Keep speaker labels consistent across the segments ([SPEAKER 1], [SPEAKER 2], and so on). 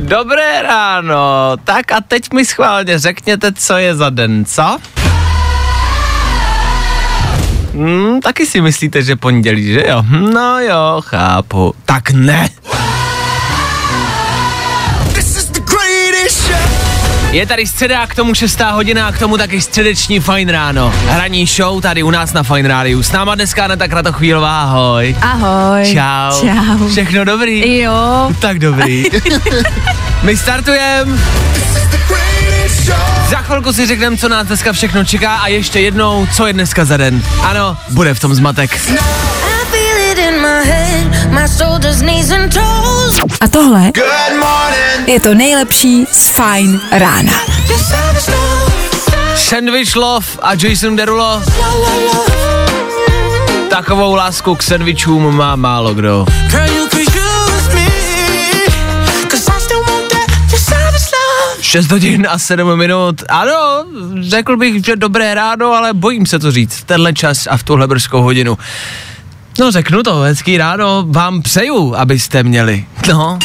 [SPEAKER 1] Dobré ráno, tak a teď mi schválně řekněte, co je za den, co? Hmm, taky si myslíte, že pondělí, že jo? No jo, chápu. Tak ne. Je tady středa, a k tomu 6. hodina a k tomu taky středeční Fajn ráno. Hraní show tady u nás na Fajn rádiu. S náma dneska Aneta Kratochvílová, ahoj.
[SPEAKER 2] Ahoj.
[SPEAKER 1] Čau.
[SPEAKER 2] Čau.
[SPEAKER 1] Všechno dobrý?
[SPEAKER 2] Jo.
[SPEAKER 1] Tak dobrý. My startujeme. Za chvilku si řekneme, co nás dneska všechno čeká a ještě jednou, co je dneska za den. Ano, bude v tom zmatek.
[SPEAKER 3] I
[SPEAKER 2] A tohle je to nejlepší z Fajn rána.
[SPEAKER 1] Sandwich Love a Jason Derulo. Takovou lásku k sandvičům má málo kdo. 6 hodin a 7 minut. Ano, řekl bych, že dobré ráno, ale bojím se to říct tenhle čas a v tuhle brzkou hodinu. No řeknu to, hezký ráno vám přeju, abyste měli. No.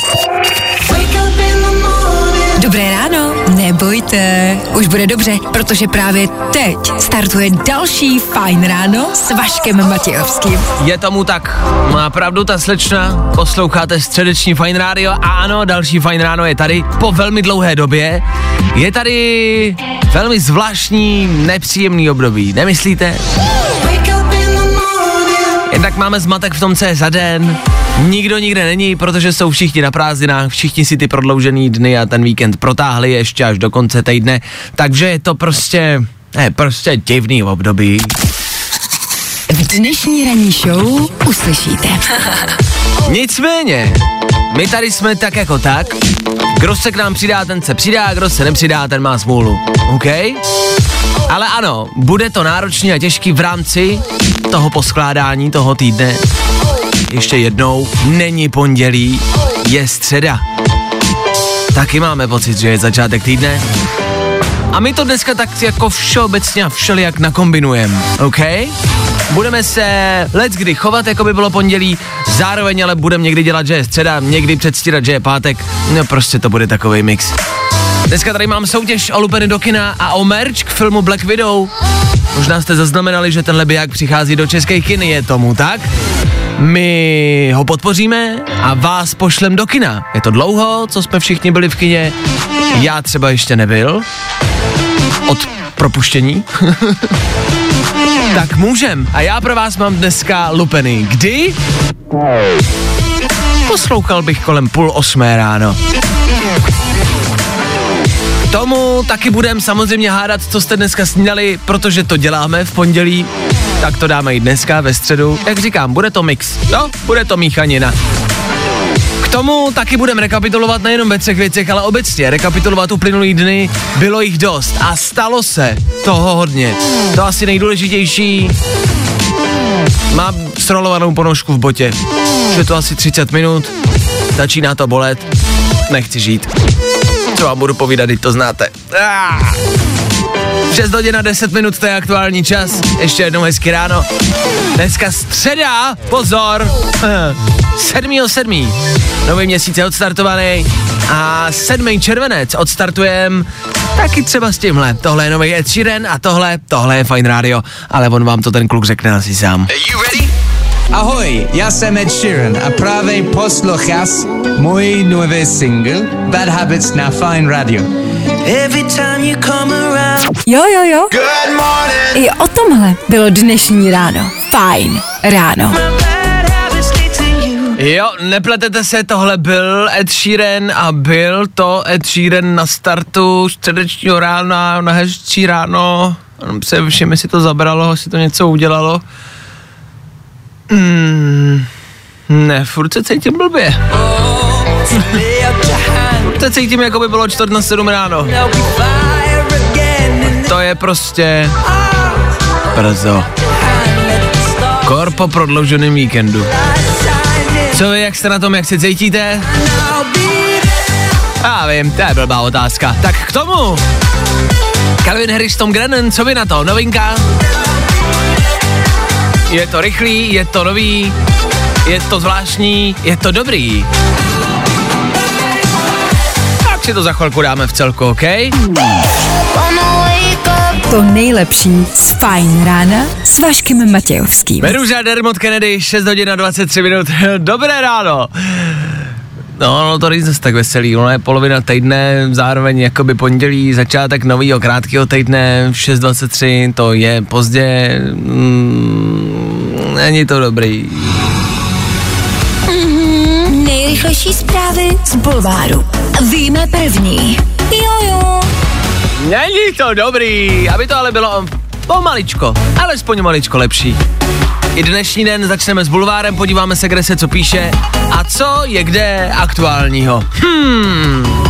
[SPEAKER 2] Dobré ráno, nebojte, už bude dobře, protože právě teď startuje další Fajn ráno s Vaškem Matějovským.
[SPEAKER 1] je tomu tak. Má pravdu ta slečna, posloucháte středeční Fine Radio a ano, další Fine Ráno je tady po velmi dlouhé době. Je tady velmi zvláštní, nepříjemný období, nemyslíte? Jednak máme zmatek v tom, co je za den. Nikdo nikde není, protože jsou všichni na prázdninách, všichni si ty prodloužený dny a ten víkend protáhli ještě až do konce týdne, takže je to prostě, ne, prostě divný období.
[SPEAKER 2] V dnešní ranní show uslyšíte.
[SPEAKER 1] Nicméně, my tady jsme tak jako tak. Kdo se k nám přidá, ten se přidá, kdo se nepřidá, ten má smůlu. OK? Ale ano, bude to náročný a těžký v rámci toho poskládání toho týdne. Ještě jednou, není pondělí, je středa. Taky máme pocit, že je začátek týdne. A my to dneska tak jako všeobecně a všelijak nakombinujeme, OK? Budeme se let kdy chovat, jako by bylo pondělí, zároveň ale budeme někdy dělat, že je středa, někdy předstírat, že je pátek, no prostě to bude takový mix. Dneska tady mám soutěž o lupeny do kina a o merch k filmu Black Widow. Možná jste zaznamenali, že tenhle biják přichází do českých kin, je tomu tak? My ho podpoříme a vás pošlem do kina. Je to dlouho, co jsme všichni byli v kině. Já třeba ještě nebyl. Od propuštění. tak můžem. A já pro vás mám dneska lupeny. Kdy? Poslouchal bych kolem půl osmé ráno. Tomu taky budem samozřejmě hádat, co jste dneska snídali, protože to děláme v pondělí. Tak to dáme i dneska ve středu. Jak říkám, bude to mix. Jo, bude to míchanina. K tomu taky budeme rekapitulovat nejenom ve třech věcech, ale obecně rekapitulovat uplynulý dny. Bylo jich dost a stalo se toho hodně. To asi nejdůležitější. Mám srolovanou ponožku v botě. Už je to asi 30 minut. Začíná to bolet. Nechci žít. Co vám budu povídat, to znáte. Ah! 6 hodin a 10 minut, to je aktuální čas. Ještě jednou hezky ráno. Dneska středa, pozor, 7.7. Nový měsíc je odstartovaný a 7. červenec odstartujem taky třeba s tímhle. Tohle je nový Ed Sheeran a tohle, tohle je Fine Radio, ale on vám to ten kluk řekne asi sám.
[SPEAKER 4] Ahoj, já jsem Ed Sheeran a právě poslouchás můj nový single Bad Habits na Fine Radio.
[SPEAKER 3] Every time you come around.
[SPEAKER 2] Jo, jo, jo. I o tomhle bylo dnešní ráno. Fajn ráno.
[SPEAKER 1] Jo, nepletete se, tohle byl Ed Sheeran a byl to Ed Sheeran na startu středečního rána, na hezčí ráno. Se všem, si to zabralo, si to něco udělalo. Mm, ne, furt se cítím blbě. Furt se cítím, jako by bylo čtvrt na sedm ráno. to je prostě brzo. Kor po prodlouženém víkendu. Co vy, jak jste na tom, jak se cítíte? Já vím, to je blbá otázka. Tak k tomu. Calvin Harris, Tom Grennan, co vy na to? Novinka? Je to rychlý, je to nový, je to zvláštní, je to dobrý. Tak si to za chvilku dáme v celku, OK?
[SPEAKER 2] To nejlepší z Fajn rána s Vaškem Matějovským.
[SPEAKER 1] Beruža Dermot Kennedy, 6 hodin a 23 minut. Dobré ráno. No, no to není zase tak veselý, ono je polovina týdne, zároveň jakoby pondělí, začátek nového krátkého týdne, 6.23, to je pozdě, mm, není to dobrý.
[SPEAKER 2] Nejrychlejší zprávy z Bulváru. Víme první. Jojo.
[SPEAKER 1] Není to dobrý, aby to ale bylo pomaličko, alespoň maličko lepší. I dnešní den začneme s bulvárem, podíváme se, kde se co píše a co je kde aktuálního. Hmm.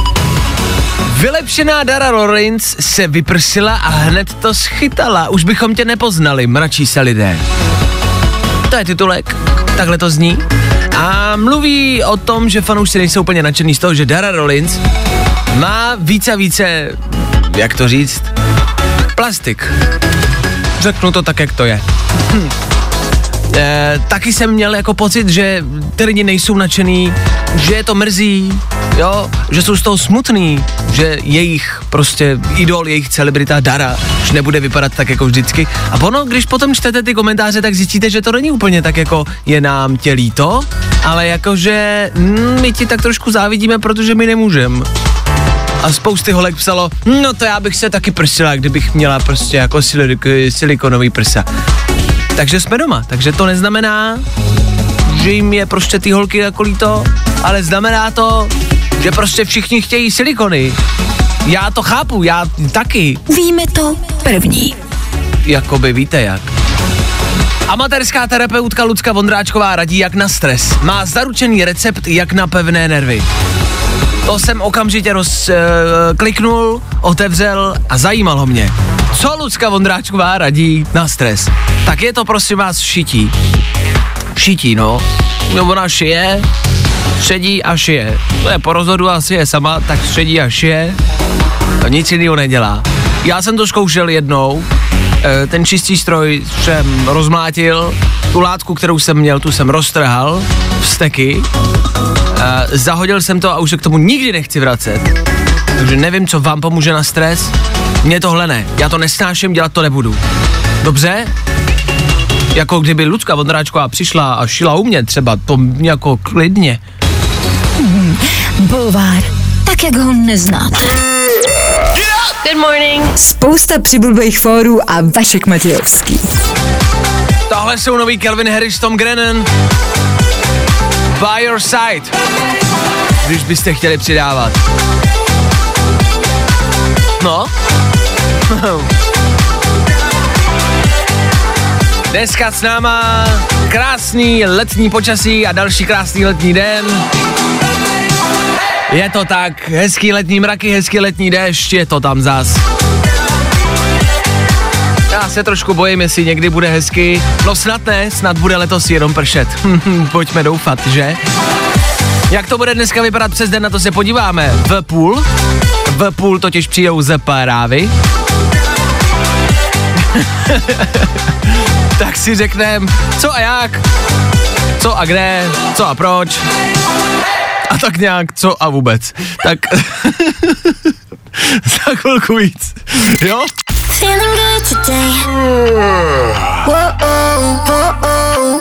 [SPEAKER 1] Vylepšená Dara Lawrence se vyprsila a hned to schytala. Už bychom tě nepoznali, mračí se lidé. To je titulek, takhle to zní. A mluví o tom, že fanoušci nejsou úplně nadšený z toho, že Dara Rollins má více a více, jak to říct, plastik. Řeknu to tak, jak to je. Hm. E, taky jsem měl jako pocit, že ty lidi nejsou nadšený, že je to mrzí, jo, že jsou z toho smutný, že jejich prostě idol, jejich celebrita Dara už nebude vypadat tak jako vždycky. A ono, když potom čtete ty komentáře, tak zjistíte, že to není úplně tak jako je nám tě líto, ale jakože mm, my ti tak trošku závidíme, protože my nemůžeme. A spousty holek psalo, no to já bych se taky prsila, kdybych měla prostě jako silik- silikonový prsa. Takže jsme doma, takže to neznamená, že jim je prostě ty holky jako líto, ale znamená to, že prostě všichni chtějí silikony. Já to chápu, já taky,
[SPEAKER 2] Víme to první.
[SPEAKER 1] jakoby víte jak. Amatérská terapeutka Lucka Vondráčková radí jak na stres. Má zaručený recept jak na pevné nervy. To jsem okamžitě rozkliknul, uh, otevřel a zajímalo mě. Co Lucka Vondráčková radí na stres? Tak je to prosím vás šití. Šití, no. No ona šije, šedí a šije. To je po rozhodu asi je sama, tak šedí a šije. A nic jiného nedělá. Já jsem to zkoušel jednou, e, ten čistý stroj jsem rozmlátil, tu látku, kterou jsem měl, tu jsem roztrhal, vsteky, zahodil jsem to a už se k tomu nikdy nechci vracet. Takže nevím, co vám pomůže na stres. Mně tohle ne, já to nesnáším, dělat to nebudu. Dobře? Jako kdyby Lucka Vondráčková přišla a šila u mě třeba, to jako klidně.
[SPEAKER 2] Bulvár. Tak, jak ho neznáte.
[SPEAKER 5] Good morning.
[SPEAKER 2] Spousta přibulbých fórů a Vašek Matějovský.
[SPEAKER 1] Tohle jsou nový Calvin Harris, Tom Grennan. By your side. Když byste chtěli přidávat. No. Dneska s náma krásný letní počasí a další krásný letní den. Je to tak, hezký letní mraky, hezký letní déšť, je to tam zas. Já se trošku bojím, jestli někdy bude hezky. No snad ne, snad bude letos jenom pršet. Pojďme doufat, že? Jak to bude dneska vypadat přes den, na to se podíváme. V půl. V půl totiž přijdou z Parávy. tak si řekneme, co a jak, co a kde, co a proč. A tak nějak, co a vůbec. Tak za chvilku víc. Jo?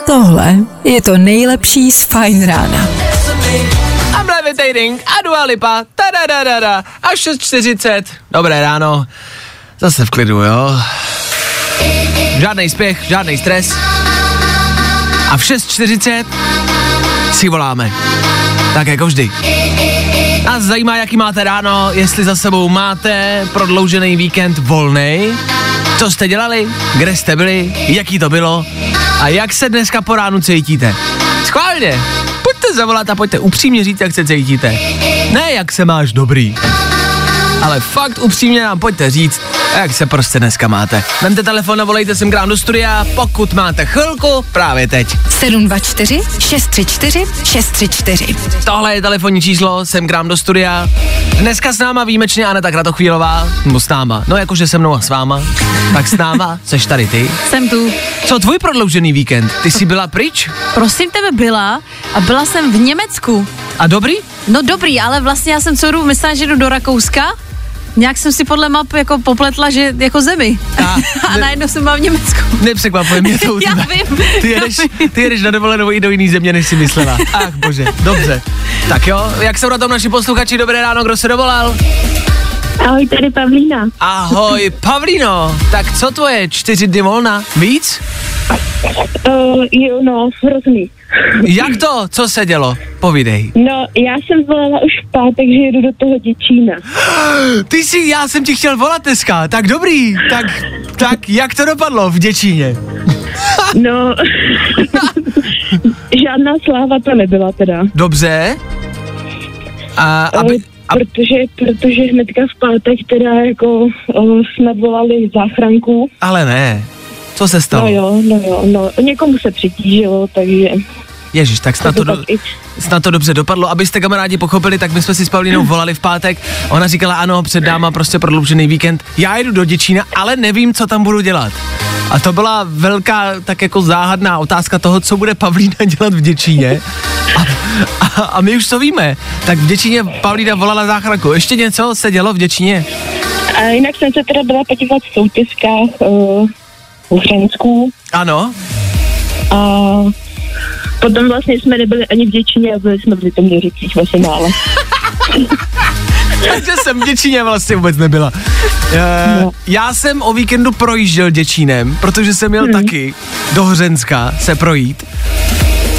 [SPEAKER 2] Tohle je to nejlepší z Fajn rána.
[SPEAKER 1] I'm levitating a Dua Lipa, tadadadada, a 6.40. Dobré ráno, zase v klidu, jo. Žádný spěch, žádný stres. A v 6.40 si voláme. Tak jako vždy. Nás zajímá, jaký máte ráno, jestli za sebou máte prodloužený víkend volný. Co jste dělali, kde jste byli, jaký to bylo a jak se dneska po ránu cítíte. Schválně, pojďte zavolat a pojďte upřímně říct, jak se cítíte. Ne, jak se máš dobrý. Ale fakt upřímně nám pojďte říct, Jak se prostě dneska máte? Vemte telefon a volejte sem k nám do studia, pokud máte chvilku, právě teď.
[SPEAKER 2] 724 634 634.
[SPEAKER 1] Tohle je telefonní číslo, jsem k nám do studia. Dneska s náma výjimečně Aneta Kratochvílová, nebo s náma, no jakože se mnou a s váma. Tak s náma, seš tady ty.
[SPEAKER 6] Jsem tu.
[SPEAKER 1] Co tvůj prodloužený víkend? Ty jsi byla pryč?
[SPEAKER 6] Prosím tebe byla a byla jsem v Německu.
[SPEAKER 1] A dobrý?
[SPEAKER 6] No dobrý, ale vlastně já jsem dobu myslela, že jdu do Rakouska. Nějak jsem si podle map jako popletla, že jako zemi.
[SPEAKER 1] A,
[SPEAKER 6] A,
[SPEAKER 1] ne-
[SPEAKER 6] najednou jsem byla v Německu.
[SPEAKER 1] Nepřekvapuje mě to u
[SPEAKER 6] Já vím,
[SPEAKER 1] Ty
[SPEAKER 6] já
[SPEAKER 1] jedeš,
[SPEAKER 6] vím.
[SPEAKER 1] ty jedeš na dovolenou i do jiný země, než si myslela. Ach bože, dobře. Tak jo, jak jsou na tom naši posluchači? Dobré ráno, kdo se dovolal?
[SPEAKER 7] Ahoj, tady Pavlína.
[SPEAKER 1] Ahoj, Pavlíno. Tak co tvoje, čtyři dny volna? Víc?
[SPEAKER 7] Uh, jo, no, hrozný.
[SPEAKER 1] Jak to? Co se dělo? Povídej.
[SPEAKER 7] No, já jsem volala už v pátek, že jedu do toho Děčína.
[SPEAKER 1] Ty jsi, já jsem ti chtěl volat dneska, tak dobrý, tak, tak jak to dopadlo v Děčíně?
[SPEAKER 7] No, žádná sláva to nebyla teda.
[SPEAKER 1] Dobře. A, aby,
[SPEAKER 7] Eh, Protože, protože hnedka v pátek teda jako uh, jsme volali záchranku.
[SPEAKER 1] ale ne. Co se stalo?
[SPEAKER 7] No jo, no jo, no. Někomu se přitížilo, takže...
[SPEAKER 1] Ježíš, tak snad to, do, snad to dobře dopadlo. Abyste kamarádi pochopili, tak my jsme si s Pavlínou volali v pátek. Ona říkala, ano, před náma prostě prodloužený víkend. Já jedu do Děčína, ale nevím, co tam budu dělat. A to byla velká, tak jako záhadná otázka toho, co bude Pavlína dělat v Děčíně. A, a, a my už to víme. Tak v Děčíně Pavlína volala záchranku. Ještě něco se dělo v Děčíně?
[SPEAKER 7] A jinak jsem se teda byla podívat v soutězkách uh, v Hřensku
[SPEAKER 1] Ano.
[SPEAKER 7] a potom vlastně jsme nebyli ani v Děčíně a byli jsme v Litoměřicích ve finále.
[SPEAKER 1] Takže jsem v Děčíně vlastně vůbec nebyla. E,
[SPEAKER 7] No.
[SPEAKER 1] já jsem o víkendu projížděl Děčínem, protože jsem
[SPEAKER 7] Hmm.
[SPEAKER 1] měl taky do Hřenska se projít.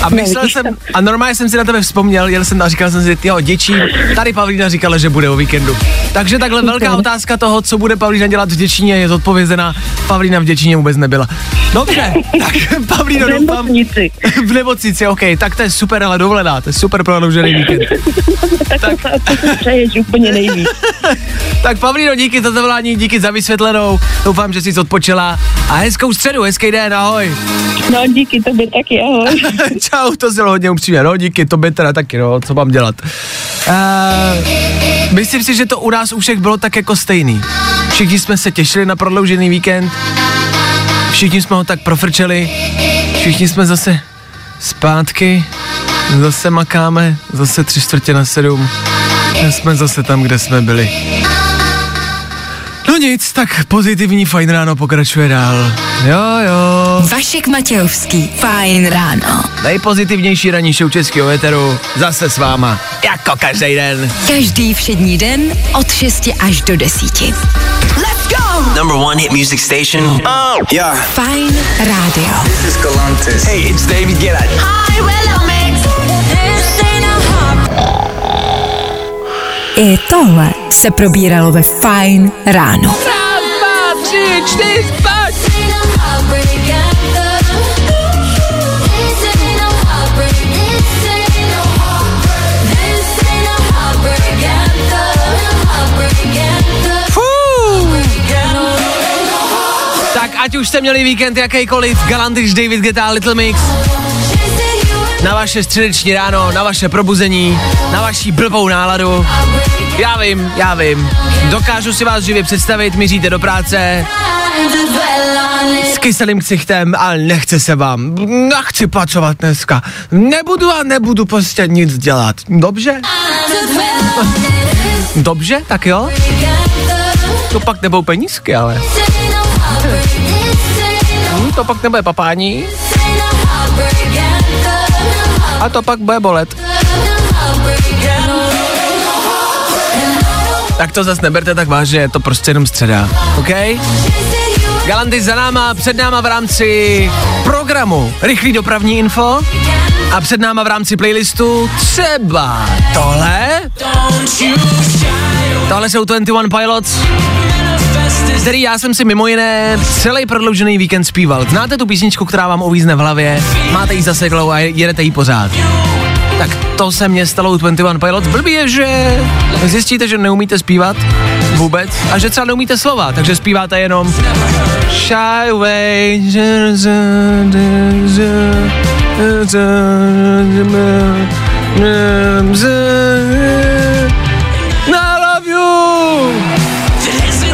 [SPEAKER 1] A myslel jsem, a normálně jsem si na tebe vzpomněl, jel jsem a říkal jsem si, jo, Děčín, tady Pavlína říkala, že bude o víkendu. Takže takhle velká otázka toho, co bude Pavlína dělat v Děčíně, je zodpovězená. Pavlína v Děčíně vůbec nebyla. Dobře, tak Pavlíno,
[SPEAKER 7] V
[SPEAKER 1] doufám,
[SPEAKER 7] nemocnici.
[SPEAKER 1] v nemocnici, OK, tak to je super, ale dovolená, to je super prodloužený víkend.
[SPEAKER 7] Tak, tak. to přeješ úplně nejvíc.
[SPEAKER 1] Tak Pavlíno, díky za zavolání, díky za vysvětlenou. Doufám, že jsi odpočila a hezkou středu, hezký den, ahoj.
[SPEAKER 7] No díky tobě taky, ahoj.
[SPEAKER 1] Čau, to bylo hodně upřímně, no díky, tobě teda taky, no, co mám dělat. Uh, myslím si, že to u nás u všech bylo tak jako stejný. Všichni jsme se těšili na prodloužený víkend, všichni jsme ho tak profrčeli, všichni jsme zase zpátky, zase makáme, zase tři čtvrtě na sedm, jsme zase tam, kde jsme byli. Nic, tak pozitivní fajn ráno pokračuje dál. Jo, jo.
[SPEAKER 2] Vašek Matějovský. Fajn ráno.
[SPEAKER 1] Nejpozitivnější ranní show českého veteru zase s váma. Jako každý den.
[SPEAKER 2] Každý všední den od 6 až do 10.
[SPEAKER 3] Number one hit music station. Oh, yeah.
[SPEAKER 2] Fajn rádio.
[SPEAKER 3] This is Galantis. Hey, it's David Guetta.
[SPEAKER 2] I tohle se probíralo ve Fajn ráno.
[SPEAKER 1] Tak ať už jste měli víkend jakýkoliv, Galantis, David Guetta, Little Mix, na vaše středeční ráno, na vaše probuzení, na vaší blbou náladu. Já vím, já vím. Dokážu si vás živě představit, míříte do práce, s kyselým ksichtem, ale nechce se vám. Nechci pracovat dneska. Nebudu a nebudu prostě nic dělat. Dobře? Dobře, tak jo? To pak nebudou penízky, ale. Hm, to pak nebude papání. A to pak bude bolet. Tak to zase neberte tak vážně, je to prostě jenom středa, OK? Galanty za náma, před náma v rámci programu Rychlý dopravní info a před náma v rámci playlistu třeba tohle. Tohle jsou 21 Pilots, který já jsem si mimo jiné celý prodloužený víkend zpíval. Znáte tu písničku, která vám uvízne v hlavě, máte ji zaseklou a jedete ji pořád. Tak to se mě stalo u 21 Pilots. Blbý je, že zjistíte, že neumíte zpívat, vůbec a že třeba neumíte slova, takže zpíváte jenom Shy away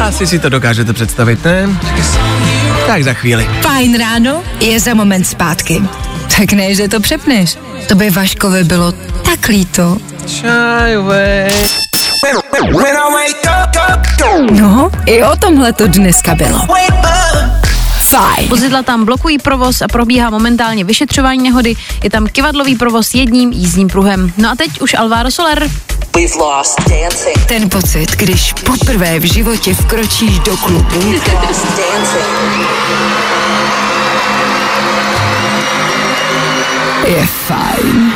[SPEAKER 1] Asi si to dokážete představit, ne? Tak za chvíli.
[SPEAKER 2] Fajn ráno je za moment zpátky. Tak ne, že to přepneš. To by Vaškovi bylo tak líto. No, i o tomhle to dneska bylo. Fajn.
[SPEAKER 6] Vozidla tam blokují provoz a probíhá momentálně vyšetřování nehody. Je tam kivadlový provoz jedním jízdním pruhem. No a teď už Alvaro Soler.
[SPEAKER 2] Ten pocit, když poprvé v životě vkročíš do klubu. Je fajn.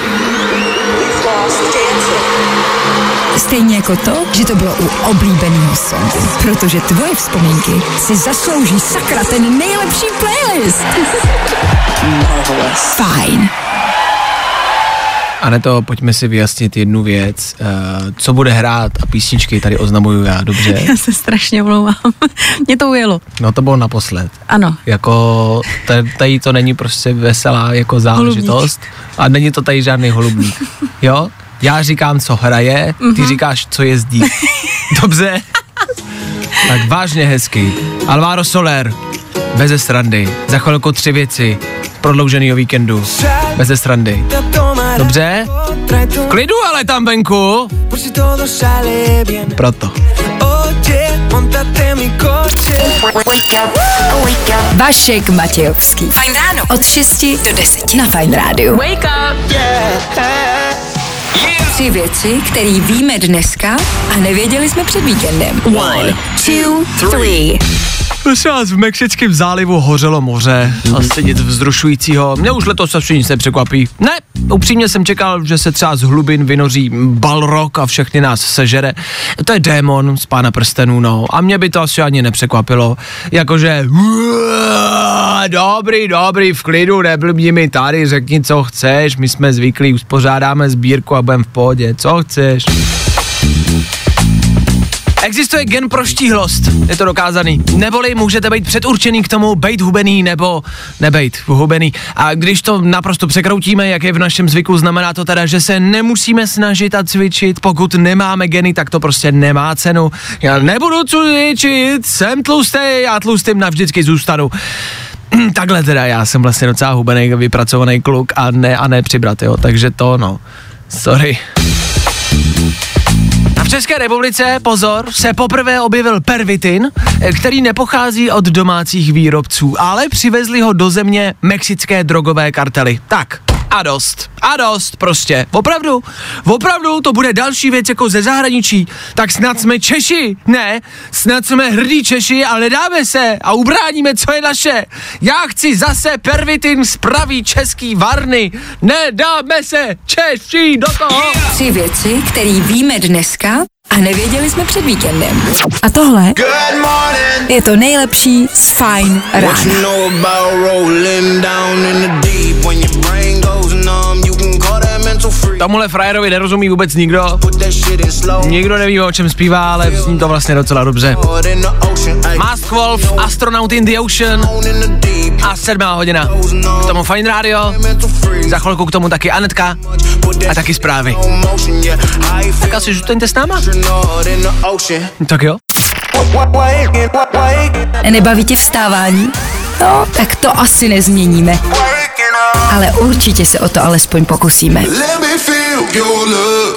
[SPEAKER 2] Stejně jako to, že to bylo u oblíbeného songu. Protože tvoje vzpomínky si zaslouží sakra ten nejlepší playlist. Fajn.
[SPEAKER 1] A ne to, pojďme si vyjasnit jednu věc. Uh, co bude hrát a písničky tady oznamuju já, dobře?
[SPEAKER 6] Já se strašně omlouvám. Mě to ujelo.
[SPEAKER 1] No to bylo naposled.
[SPEAKER 6] Ano.
[SPEAKER 1] Jako tady to není prostě veselá jako záležitost a není to tady žádný holubník. Jo? Já říkám, co hraje, ty říkáš, co jezdí. Dobře? tak vážně hezky. Alvaro Soler, beze srandy. Za chvilku tři věci prodlouženýho víkendu. Beze srandy. Dobře? V klidu ale tam venku. Proto.
[SPEAKER 2] Vašek Matějovský. Fajn ráno. Od 6 do 10 na Fajn rádiu.
[SPEAKER 6] Wake up!
[SPEAKER 2] Tři věci, které víme dneska a nevěděli jsme před víkendem. One, two, three.
[SPEAKER 1] Prosím vás, v Mexickém zálivu hořelo moře. Asi nic vzrušujícího. Mě už letos asi nic nepřekvapí. Ne, upřímně jsem čekal, že se třeba z hlubin vynoří balrok a všechny nás sežere. To je démon z pána prstenů, no. A mě by to asi ani nepřekvapilo. Jakože "Uaa, dobrý, dobrý, v klidu, neblbni mi tady, řekni, co chceš, my jsme zvyklí, uspořádáme sbírku a budeme v pohodě. Co chceš? Existuje gen pro štíhlost, je to dokázaný. Neboli můžete být předurčený k tomu být hubený nebo nebejt hubený. A když to naprosto překroutíme, jak je v našem zvyku, znamená to teda, že se nemusíme snažit a cvičit. Pokud nemáme geny, tak to prostě nemá cenu. Já nebudu cvičit, jsem tlustý, já tlustým navždycky zůstanu. Takhle teda, já jsem vlastně docela hubený, vypracovaný kluk a ne, a ne přibrat, jo. Takže to, no. Sorry. České republice, pozor, se poprvé objevil pervitin, který nepochází od domácích výrobců, ale přivezli ho do země mexické drogové kartely. Tak, a dost. A dost prostě. Opravdu. Opravdu to bude další věc jako ze zahraničí. Tak snad jsme Češi. Ne, snad jsme hrdí Češi a nedáme se a ubráníme, co je naše. Já chci zase pervitin z pravý český varny. Nedáme se Češi do toho.
[SPEAKER 2] Tři věci, které víme dneska a nevěděli jsme před víkendem. A tohle je to nejlepší z Fajn rána.
[SPEAKER 1] Tomuhle frajerovi nerozumí vůbec nikdo. Nikdo neví, o čem zpívá, ale zní to vlastně docela dobře. Mask Wolf, Astronaut in the Ocean a sedmá hodina. K tomu Fine Radio, za chvilku k tomu taky Anetka a taky zprávy. Tak asi zůstaňte s náma. Tak jo.
[SPEAKER 2] Nebaví tě vstávání? No, tak to asi nezměníme. Ale určitě se o to alespoň pokusíme.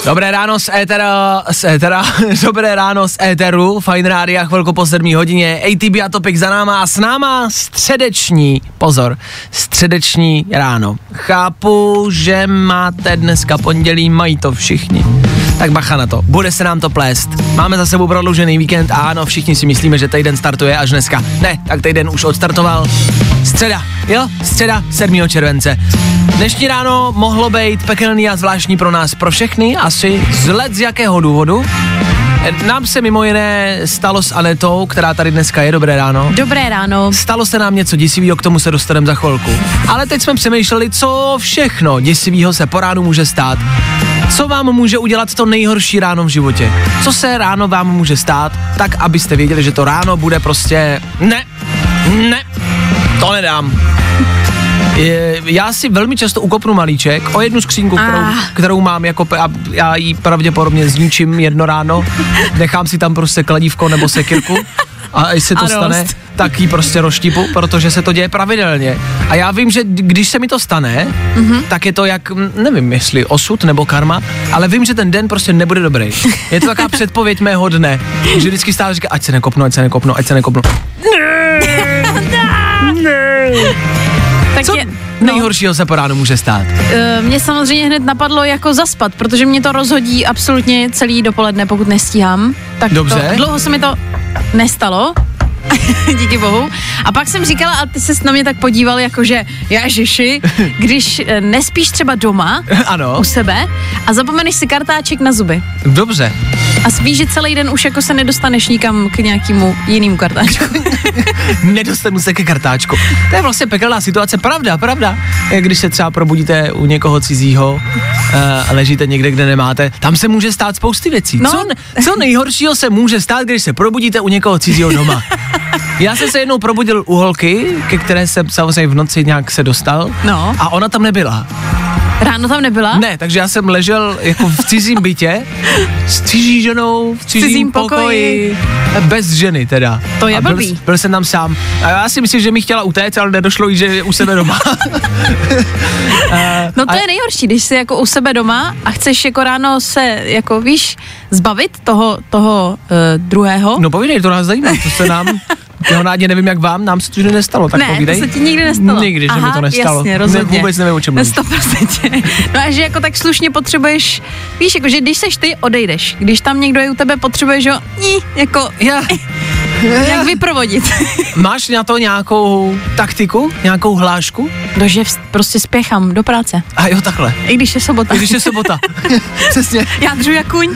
[SPEAKER 1] Dobré ráno z étera, z étera, dobré ráno z éteru, Fine Rádia, chvilku po 7 hodině, ATB a Topik za náma a s náma středeční, pozor, středeční ráno. Chápu, že máte dneska pondělí, mají to všichni. Tak bacha na to, bude se nám to plést. Máme za sebou prodloužený víkend a ano, všichni si myslíme, že týden startuje až dneska. Ne, tak týden už odstartoval. Středa, jo, středa 7. července. Dnešní ráno mohlo být pekelný a zvláštní pro nás, pro všechny, asi z let z jakého důvodu. Nám se mimo jiné stalo s Anetou, která tady dneska je, dobré ráno.
[SPEAKER 6] Dobré ráno.
[SPEAKER 1] Stalo se nám něco děsivého, k tomu se dostaneme za chvilku. Ale teď jsme přemýšleli, co všechno děsivého se po ránu může stát. Co vám může udělat to nejhorší ráno v životě? Co se ráno vám může stát, tak abyste věděli, že to ráno bude prostě ne, ne, to nedám. Je, já si velmi často ukopnu malíček o jednu skřínku, kterou,
[SPEAKER 6] Ah.
[SPEAKER 1] kterou mám jako, a já ji pravděpodobně zničím jedno ráno, nechám si tam prostě kladívko nebo sekirku a jestli to
[SPEAKER 6] A dost.
[SPEAKER 1] stane, tak ji prostě roštípu, protože se to děje pravidelně. A já vím, že když se mi to stane, mm-hmm. tak je to jak, nevím, jestli osud nebo karma, ale vím, že ten den prostě nebude dobrý. Je to taková předpověď mého dne, že vždycky stále říká, ať se nekopnu, ať se nekopnu, ať se nekopnu.
[SPEAKER 6] Tak
[SPEAKER 1] Co
[SPEAKER 6] je, no,
[SPEAKER 1] nejhoršího se po ránu může stát?
[SPEAKER 6] eh, mě samozřejmě hned napadlo jako zaspat, protože mě to rozhodí absolutně celý dopoledne, pokud nestíhám. Tak
[SPEAKER 1] Dobře.
[SPEAKER 6] To, dlouho se mi to nestalo, díky bohu. A pak jsem říkala, a ty ses na mě tak podíval, jakože ježiši, když eh, nespíš třeba doma,
[SPEAKER 1] ano,
[SPEAKER 6] u sebe a zapomeneš si kartáček na zuby.
[SPEAKER 1] dobře.
[SPEAKER 6] A víš, že celý den už jako se nedostaneš nikam k nějakému jinému kartáčku.
[SPEAKER 1] Nedostanu se ke kartáčku. To je vlastně pekelná situace, pravda, pravda. Jak Když se třeba probudíte u někoho cizího a ležíte někde, kde nemáte, tam se může stát spousty věcí.
[SPEAKER 6] No.
[SPEAKER 1] Co, co nejhoršího se může stát, když se probudíte u někoho cizího doma? Já jsem se jednou probudil u holky, ke které jsem samozřejmě v noci nějak se dostal
[SPEAKER 6] No.
[SPEAKER 1] a ona tam nebyla.
[SPEAKER 6] Ráno tam nebyla?
[SPEAKER 1] Ne, takže já jsem ležel jako v cizím bytě s cizí ženou v cizím,
[SPEAKER 6] cizím
[SPEAKER 1] pokoji. Bez ženy teda.
[SPEAKER 6] To je
[SPEAKER 1] a byl,
[SPEAKER 6] blbý.
[SPEAKER 1] byl jsem tam sám. A já si myslím, že mi chtěla utéct, ale nedošlo jí, že je u sebe doma.
[SPEAKER 6] No to
[SPEAKER 1] a-
[SPEAKER 6] je nejhorší, když jsi jako u sebe doma a chceš jako ráno se, jako víš, zbavit toho, toho uh, druhého.
[SPEAKER 1] No povídej, to nás zajímá, to se nám, těhonádně nevím jak vám, nám se to že nestalo, tak
[SPEAKER 6] ne,
[SPEAKER 1] povídej.
[SPEAKER 6] to se ti nikdy nestalo.
[SPEAKER 1] Nikdy, že
[SPEAKER 6] Aha,
[SPEAKER 1] mi to nestalo.
[SPEAKER 6] jasně,
[SPEAKER 1] Ne,
[SPEAKER 6] rozhodně.
[SPEAKER 1] vůbec nevím, o čem mluvíš.
[SPEAKER 6] 100%. No a že jako tak slušně potřebuješ, víš, jako že když seš ty, odejdeš. Když tam někdo je u tebe, potřebuješ ho, ní, jako,
[SPEAKER 1] Já,
[SPEAKER 6] jak vyprovodit.
[SPEAKER 1] máš na to nějakou taktiku, nějakou hlášku?
[SPEAKER 6] No, že prostě spěchám do práce.
[SPEAKER 1] A jo, takhle.
[SPEAKER 6] I když je sobota.
[SPEAKER 1] Když je sobota. Přesně.
[SPEAKER 6] Já dřu jak kuň.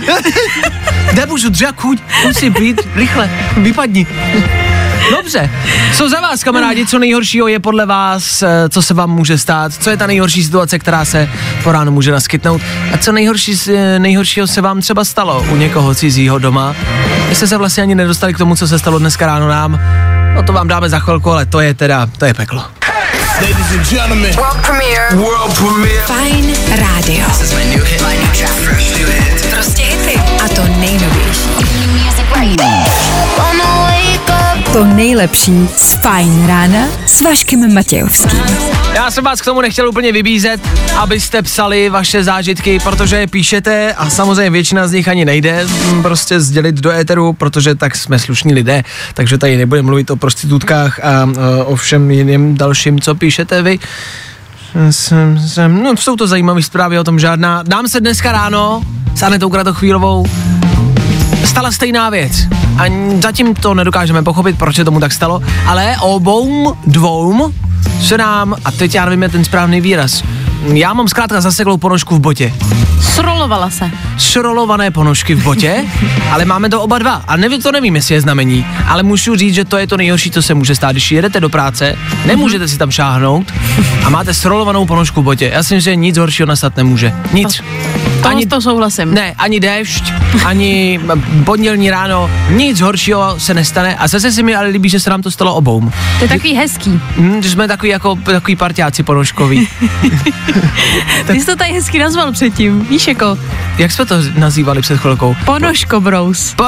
[SPEAKER 1] Nemůžu dřak chuť, musí být, rychle, vypadni. Dobře, co za vás, kamarádi, co nejhoršího je podle vás, eh, co se vám může stát, co je ta nejhorší situace, která se po ránu může naskytnout a co nejhorší, eh, nejhoršího se vám třeba stalo u někoho cizího doma. My jste se vlastně ani nedostali k tomu, co se stalo dneska ráno nám, no to vám dáme za chvilku, ale to je teda, to je peklo.
[SPEAKER 3] Ladies and gentlemen,
[SPEAKER 2] World premiere.
[SPEAKER 3] world premiere.
[SPEAKER 2] Fajn rádio. Prostě hity. A to nejnovější. To nejlepší z Fajn rána s Vaškem Matějovským.
[SPEAKER 1] Já jsem vás k tomu nechtěl úplně vybízet, abyste psali vaše zážitky, protože je píšete a samozřejmě většina z nich ani nejde mm, prostě sdělit do éteru, protože tak jsme slušní lidé, takže tady nebudeme mluvit o prostitutkách a e, o všem jiným dalším, co píšete vy. Jsem, jsem, no, jsou to zajímavé zprávy, o tom žádná. Dám se dneska ráno s Anetou Kratochvílovou stala stejná věc. A zatím to nedokážeme pochopit, proč se tomu tak stalo, ale obou dvou se nám, a teď já nevím, je ten správný výraz, já mám zkrátka zaseklou ponožku v botě.
[SPEAKER 6] Srolovala se.
[SPEAKER 1] Šrolované ponožky v botě, ale máme to oba dva. A nevím, to nevím, jestli je znamení, ale můžu říct, že to je to nejhorší, co se může stát. Když jedete do práce, nemůžete si tam šáhnout a máte srolovanou ponožku v botě. Já si myslím, že nic horšího nastat nemůže. Nic.
[SPEAKER 6] To, ani to souhlasím.
[SPEAKER 1] Ne, ani déšť, ani pondělní ráno, nic horšího se nestane a zase si mi ale líbí, že se nám to stalo obou.
[SPEAKER 6] To je takový hezký.
[SPEAKER 1] Hm, že jsme takový jako takový partiáci ponožkoví.
[SPEAKER 6] Ty jsi to tady hezky nazval předtím. Víš, jako
[SPEAKER 1] Jak jsme to nazývali před chvilkou?
[SPEAKER 6] ponožko brous.
[SPEAKER 1] Po,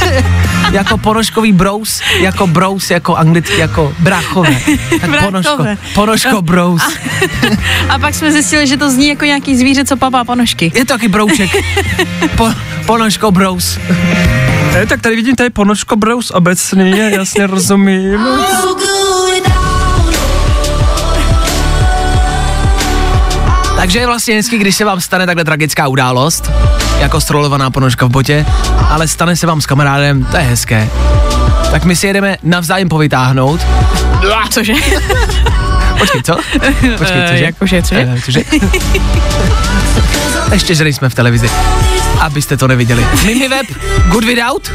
[SPEAKER 1] jako ponožkový brous, jako brous, jako anglicky, jako bráchové. Tak ponožko, ponožko brous.
[SPEAKER 6] A pak jsme zjistili, že to zní jako nějaký zvíře, co papá ponožky.
[SPEAKER 1] Je to taky brouček. Po, ponožko brous. E, tak tady vidím, tady ponožko brous obecně, jasně rozumím. Takže je vlastně hezky, když se vám stane takhle tragická událost, jako strolovaná ponožka v botě, ale stane se vám s kamarádem, to je hezké. Tak my si jedeme navzájem povytáhnout.
[SPEAKER 6] Cože?
[SPEAKER 1] Počkej, co? Počkej,
[SPEAKER 6] Eh,
[SPEAKER 1] cože?
[SPEAKER 6] jakože, cože?
[SPEAKER 1] Eh, cože? Ještě, že nejsme v televizi. Abyste to neviděli. Mimi web, Good Without,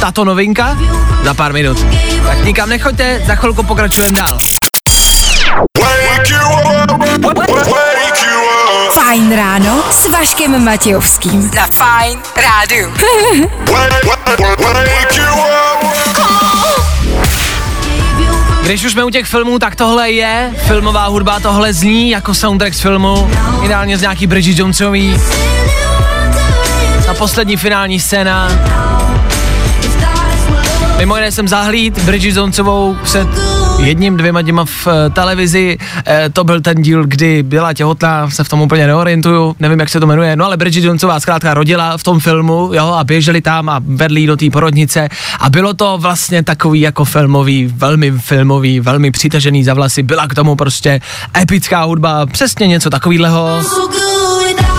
[SPEAKER 1] tato novinka, za pár minut. Tak nikam nechoďte, za chvilku pokračujeme dál.
[SPEAKER 2] Fajn ráno s Vaškem Matějovským. Na Fajn rádu.
[SPEAKER 1] Když už jsme u těch filmů, tak tohle je filmová hudba, tohle zní jako soundtrack z filmu, ideálně z nějaký Bridget Jonesový. A poslední finální scéna. Mimo jiné jsem zahlíd Bridget Jonesovou před jedním, dvěma dněma v eh, televizi. Eh, to byl ten díl, kdy byla těhotná, se v tom úplně neorientuju, nevím, jak se to jmenuje. No ale Bridget Jonesová zkrátka rodila v tom filmu, jo, a běželi tam a vedli do té porodnice. A bylo to vlastně takový jako filmový, velmi filmový, velmi přitažený za vlasy. Byla k tomu prostě epická hudba, přesně něco takového.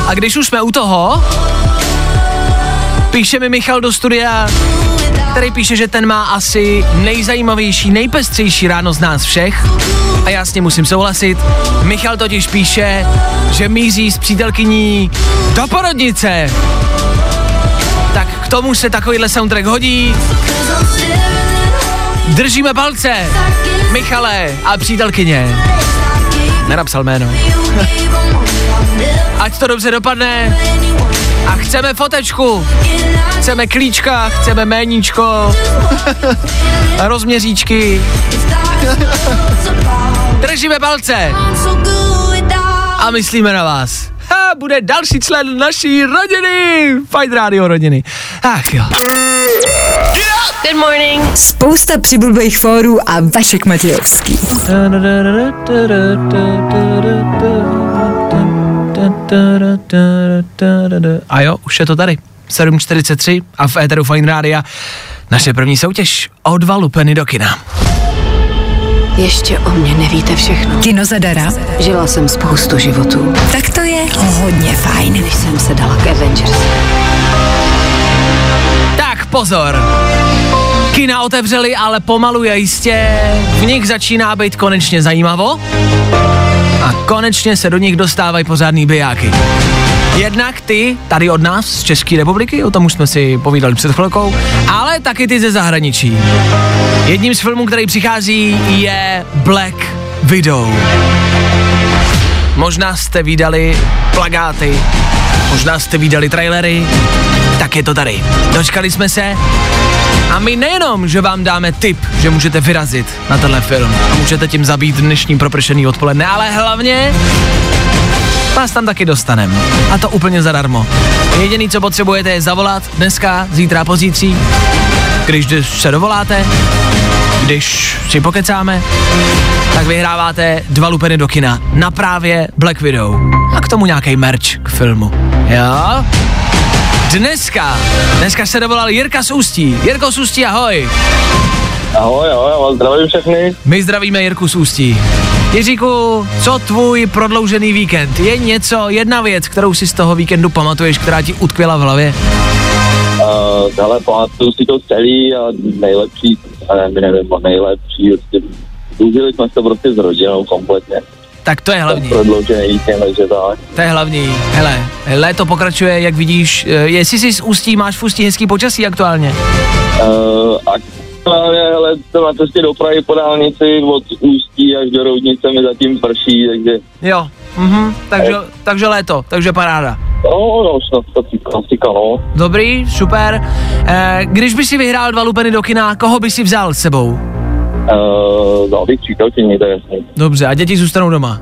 [SPEAKER 1] A když už jsme u toho, píše mi Michal do studia, který píše, že ten má asi nejzajímavější, nejpestřejší ráno z nás všech. A já s ním musím souhlasit. Michal totiž píše, že míří s přítelkyní do porodnice. Tak k tomu se takovýhle soundtrack hodí. Držíme palce. Michale a přítelkyně. Nenapsal jméno. Ať to dobře dopadne. A chceme fotečku. Chceme klíčka, chceme méníčko. A rozměříčky. Držíme palce. A myslíme na vás. A bude další člen naší rodiny. Fajn rádio rodiny. Ach jo.
[SPEAKER 5] Good morning.
[SPEAKER 2] Spousta přibulbých fórů a Vašek Matějovský.
[SPEAKER 1] A jo, už je to tady. 7.43 a v Eteru Fine Rádia naše první soutěž o dva lupeny do kina.
[SPEAKER 8] Ještě o mě nevíte všechno.
[SPEAKER 2] Kino zadara.
[SPEAKER 8] Žila jsem spoustu životů,
[SPEAKER 2] Tak to je hodně fajn.
[SPEAKER 8] než jsem se dala k Avengers.
[SPEAKER 1] Tak pozor. Kina otevřeli, ale pomalu a jistě v nich začíná být konečně zajímavo a konečně se do nich dostávají pořádný bijáky. Jednak ty tady od nás z České republiky, o tom už jsme si povídali před chvilkou, ale taky ty ze zahraničí. Jedním z filmů, který přichází, je Black Widow. Možná jste viděli plagáty, možná jste viděli trailery, tak je to tady. Dočkali jsme se a my nejenom, že vám dáme tip, že můžete vyrazit na tenhle film a můžete tím zabít dnešní propršený odpoledne, ale hlavně vás tam taky dostaneme. A to úplně zadarmo. Jediný, co potřebujete, je zavolat dneska, zítra, pozítří, když se dovoláte, když si pokecáme, tak vyhráváte dva lupeny do kina na právě Black Widow. A k tomu nějaký merch k filmu. Jo? Dneska, dneska se dovolal Jirka z Ústí. Jirko z Ústí, ahoj.
[SPEAKER 9] Ahoj, ahoj, vás zdravím všechny.
[SPEAKER 1] My zdravíme Jirku z Ústí. Jiříku, co tvůj prodloužený víkend? Je něco, jedna věc, kterou si z toho víkendu pamatuješ, která ti utkvěla v hlavě?
[SPEAKER 9] Uh, hele, pamatuju si to celý a nejlepší, ne, nevím, nejlepší, prostě, užili jsme se prostě s rodinou kompletně.
[SPEAKER 1] Tak to je hlavní.
[SPEAKER 9] prodloužený víkend, takže tak.
[SPEAKER 1] To je hlavní. Hele, léto pokračuje, jak vidíš. Eh, Jestli jsi z Ústí, máš v Ústí hezký počasí aktuálně.
[SPEAKER 9] Uh, aktuálně, hele, jsem na cestě do Prahy po dálnici od Ústí až do Roudnice mi zatím prší, takže
[SPEAKER 1] Jo, mhm, takže, takže léto, takže paráda.
[SPEAKER 9] no, no, snad klasika, no.
[SPEAKER 1] Dobrý, super. Eh, když by si vyhrál dva lupeny do kina, koho by si vzal s sebou?
[SPEAKER 9] Uh, to je jasný.
[SPEAKER 1] Dobře, a děti zůstanou doma.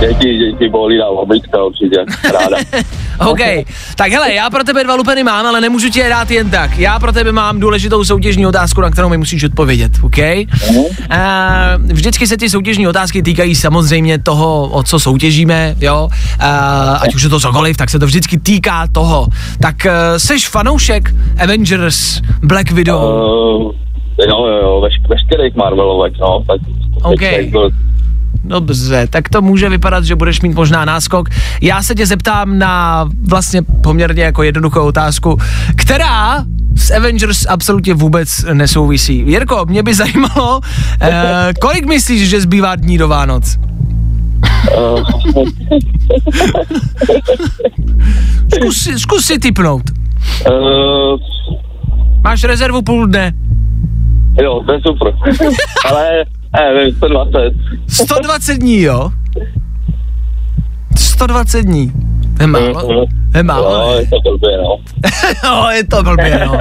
[SPEAKER 9] Děti, děti bolí dál oblička určitě, ráda.
[SPEAKER 1] OK, tak hele, já pro tebe dva lupeny mám, ale nemůžu ti je dát jen tak. Já pro tebe mám důležitou soutěžní otázku, na kterou mi musíš odpovědět, OK? Uh, vždycky se ty soutěžní otázky týkají samozřejmě toho, o co soutěžíme, jo? Uh, ať už je to cokoliv, tak se to vždycky týká toho. Tak uh, seš fanoušek Avengers, Black Widow?
[SPEAKER 9] Uh, jo, jo, veš, veškerých Marvelovek, no, tak
[SPEAKER 1] OK.
[SPEAKER 9] tak byl,
[SPEAKER 1] Dobře, tak to může vypadat, že budeš mít možná náskok. Já se tě zeptám na vlastně poměrně jako jednoduchou otázku, která s Avengers absolutně vůbec nesouvisí. Jirko, mě by zajímalo, eh, kolik myslíš, že zbývá dní do Vánoc? Zkus, si- zkus si typnout.
[SPEAKER 9] uh,
[SPEAKER 1] Máš rezervu půl dne.
[SPEAKER 9] Jo, to je super. Ale, nevím, 120.
[SPEAKER 1] 120 dní, jo? 120 dní. Je málo? Je málo?
[SPEAKER 9] No, je to blbě, no.
[SPEAKER 1] no, je to blbě, no.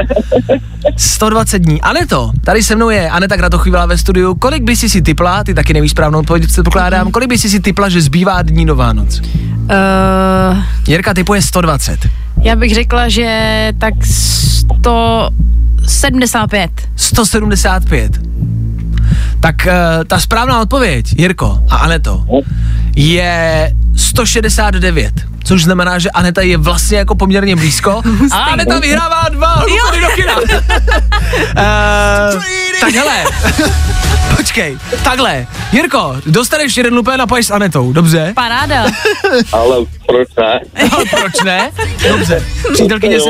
[SPEAKER 1] 120 dní. Aneto, tady se mnou je Aneta Kratochvívala ve studiu. Kolik by si si typla, ty taky nevíš správnou odpověď, předpokládám, kolik by si si typla, že zbývá dní do Vánoc?
[SPEAKER 6] Uh,
[SPEAKER 1] Jirka typuje 120.
[SPEAKER 6] já bych řekla, že tak 175.
[SPEAKER 1] 175. Tak uh, ta správná odpověď, Jirko a Aneto, je 169. Což znamená, že Aneta je vlastně jako poměrně blízko a Aneta vyhrává dva lupeny do kina. uh, tak hele, počkej, takhle, Jirko, dostaneš jeden lupen a pojď s Anetou, dobře?
[SPEAKER 6] Paráda.
[SPEAKER 9] Ale proč ne?
[SPEAKER 1] No, proč ne? Dobře, přítelkyně se,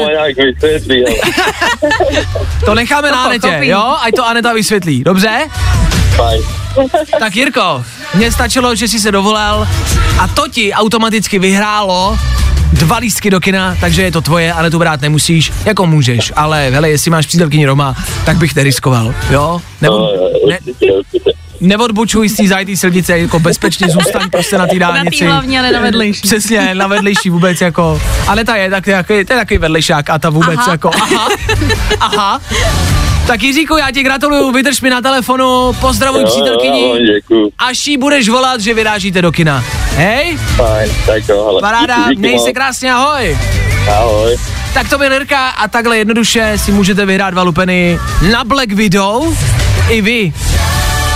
[SPEAKER 9] To
[SPEAKER 1] necháme na Anetě,
[SPEAKER 6] pochopí.
[SPEAKER 1] jo? Ať to Aneta vysvětlí, dobře?
[SPEAKER 9] Fajn.
[SPEAKER 1] Tak Jirko, mně stačilo, že jsi se dovolal a to ti automaticky vyhrálo dva lístky do kina, takže je to tvoje, ale tu brát nemusíš, jako můžeš, ale hele, jestli máš přítelkyni doma, tak bych neriskoval, jo? Nebo,
[SPEAKER 9] No,
[SPEAKER 1] ne, neodbočuj z té zajistý silnice, jako bezpečně zůstaň prostě na té
[SPEAKER 6] Na
[SPEAKER 1] dálnici.
[SPEAKER 6] tý hlavně, ale na vedlejší.
[SPEAKER 1] Přesně, na vedlejší vůbec jako, ale ta je tak, takový, to je takový vedlejšák a ta vůbec
[SPEAKER 6] Aha.
[SPEAKER 1] jako, aha, aha. Tak Jiříku, já ti gratuluju, vydrž mi na telefonu, pozdravuj
[SPEAKER 9] Jo,
[SPEAKER 1] přítelkyni
[SPEAKER 9] jo, děkuju.
[SPEAKER 1] až jí budeš volat, že vyrážíte do kina. Hej,
[SPEAKER 9] Fajn, tak jo, hele.
[SPEAKER 1] paráda,
[SPEAKER 9] díky, díky
[SPEAKER 1] měj
[SPEAKER 9] moc.
[SPEAKER 1] se krásně, ahoj.
[SPEAKER 9] Ahoj.
[SPEAKER 1] Tak to byl Jirka a takhle jednoduše si můžete vyhrát dva lupeny na Black Widow i vy.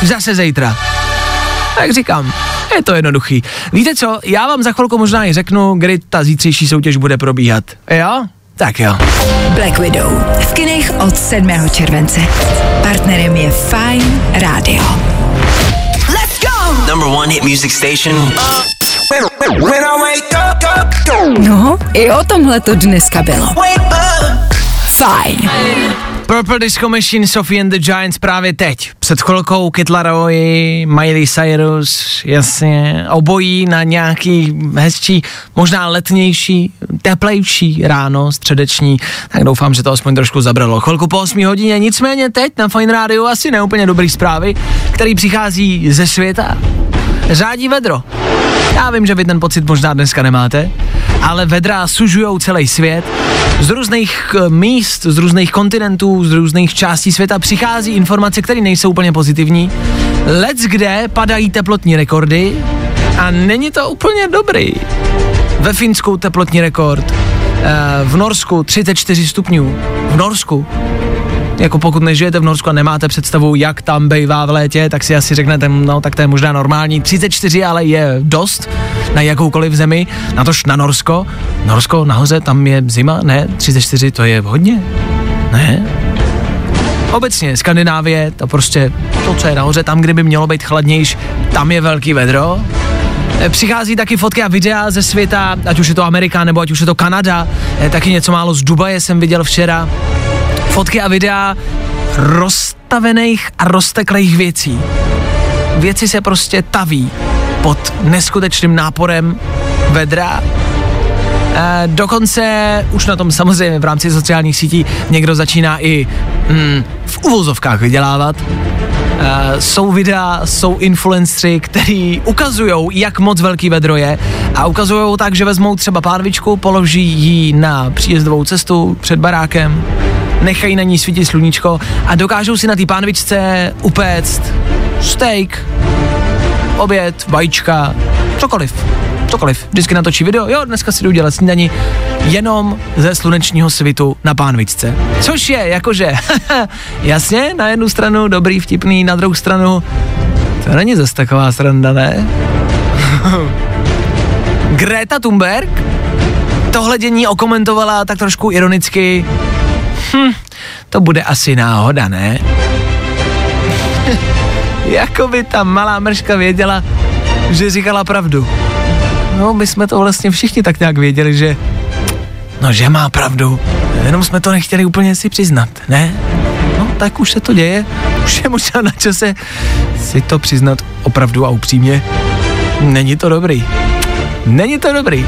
[SPEAKER 1] Zase zítra. Tak říkám, je to jednoduchý. Víte co, já vám za chvilku možná i řeknu, kdy ta zítřejší soutěž bude probíhat. Jo? Tak jo.
[SPEAKER 2] Black Widow v kinech od 7. července. Partnerem je Fine Radio.
[SPEAKER 3] Number one hit music station. Go.
[SPEAKER 2] No, i o tomhle to dneska bylo.
[SPEAKER 3] Wake up.
[SPEAKER 2] Fajn.
[SPEAKER 1] Purple Disco Machine, Sophie and the Giants právě teď. Před chvilkou Kid Miley Cyrus, jasně, obojí na nějaký hezčí, možná letnější, teplejší ráno, středeční, tak doufám, že to aspoň trošku zabralo. Chvilku po 8 hodině, nicméně teď na Fine Radio asi neúplně dobrý zprávy, který přichází ze světa. Řádí vedro. Já vím, že vy ten pocit možná dneska nemáte, ale vedra sužujou celý svět. Z různých eh, míst, z různých kontinentů, z různých částí světa přichází informace, které nejsou úplně pozitivní. Let's kde padají teplotní rekordy a není to úplně dobrý. Ve Finsku teplotní rekord, eh, v Norsku 34 stupňů. V Norsku jako pokud nežijete v Norsku a nemáte představu, jak tam bejvá v létě, tak si asi řeknete, no tak to je možná normální. 34 ale je dost na jakoukoliv zemi, natož na Norsko. Norsko nahoře, tam je zima, ne? 34 to je hodně? Ne? Obecně Skandinávie, to prostě to, co je nahoře, tam, kde by mělo být chladnější, tam je velký vedro. E, Přichází taky fotky a videa ze světa, ať už je to Amerika nebo ať už je to Kanada, E, taky něco málo z Dubaje jsem viděl včera fotky a videa rozstavených a rozteklých věcí. Věci se prostě taví pod neskutečným náporem vedra. E, dokonce už na tom samozřejmě v rámci sociálních sítí někdo začíná i mm, v uvozovkách vydělávat. E, jsou videa, jsou influencři, který ukazují, jak moc velký vedro je a ukazují tak, že vezmou třeba pánvičku, položí ji na příjezdovou cestu před barákem, nechají na ní svítit sluníčko a dokážou si na té pánvičce upéct steak, oběd, vajíčka, cokoliv. Cokoliv. Vždycky natočí video, jo, dneska si jdu dělat snídani jenom ze slunečního svitu na pánvičce. Což je jakože, jasně, na jednu stranu dobrý, vtipný, na druhou stranu to není zase taková sranda, ne? Greta Thunberg tohle dění okomentovala tak trošku ironicky. Hm, to bude asi náhoda, ne? jako by ta malá mrška věděla, že říkala pravdu. No, my jsme to vlastně všichni tak nějak věděli, že no, že má pravdu. Jenom jsme to nechtěli úplně si přiznat, ne? No, tak už se to děje. Už je možná na čase si to přiznat opravdu a upřímně. Není to dobrý. Není to dobrý.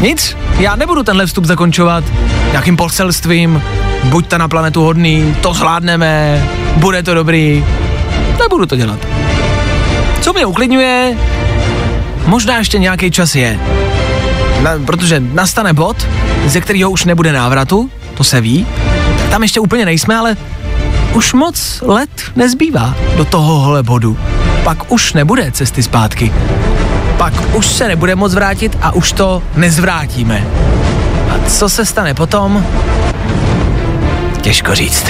[SPEAKER 1] Nic, já nebudu tenhle vstup zakončovat nějakým poselstvím, buďte na planetu hodný, to zvládneme, bude to dobrý. Nebudu to dělat. Co mě uklidňuje, možná ještě nějaký čas je. Na, protože nastane bod, ze kterého už nebude návratu, to se ví. Tam ještě úplně nejsme, ale už moc let nezbývá do tohohle bodu. Pak už nebude cesty zpátky. Pak už se nebude moc vrátit a už to nezvrátíme. A co se stane potom? Těžko říct.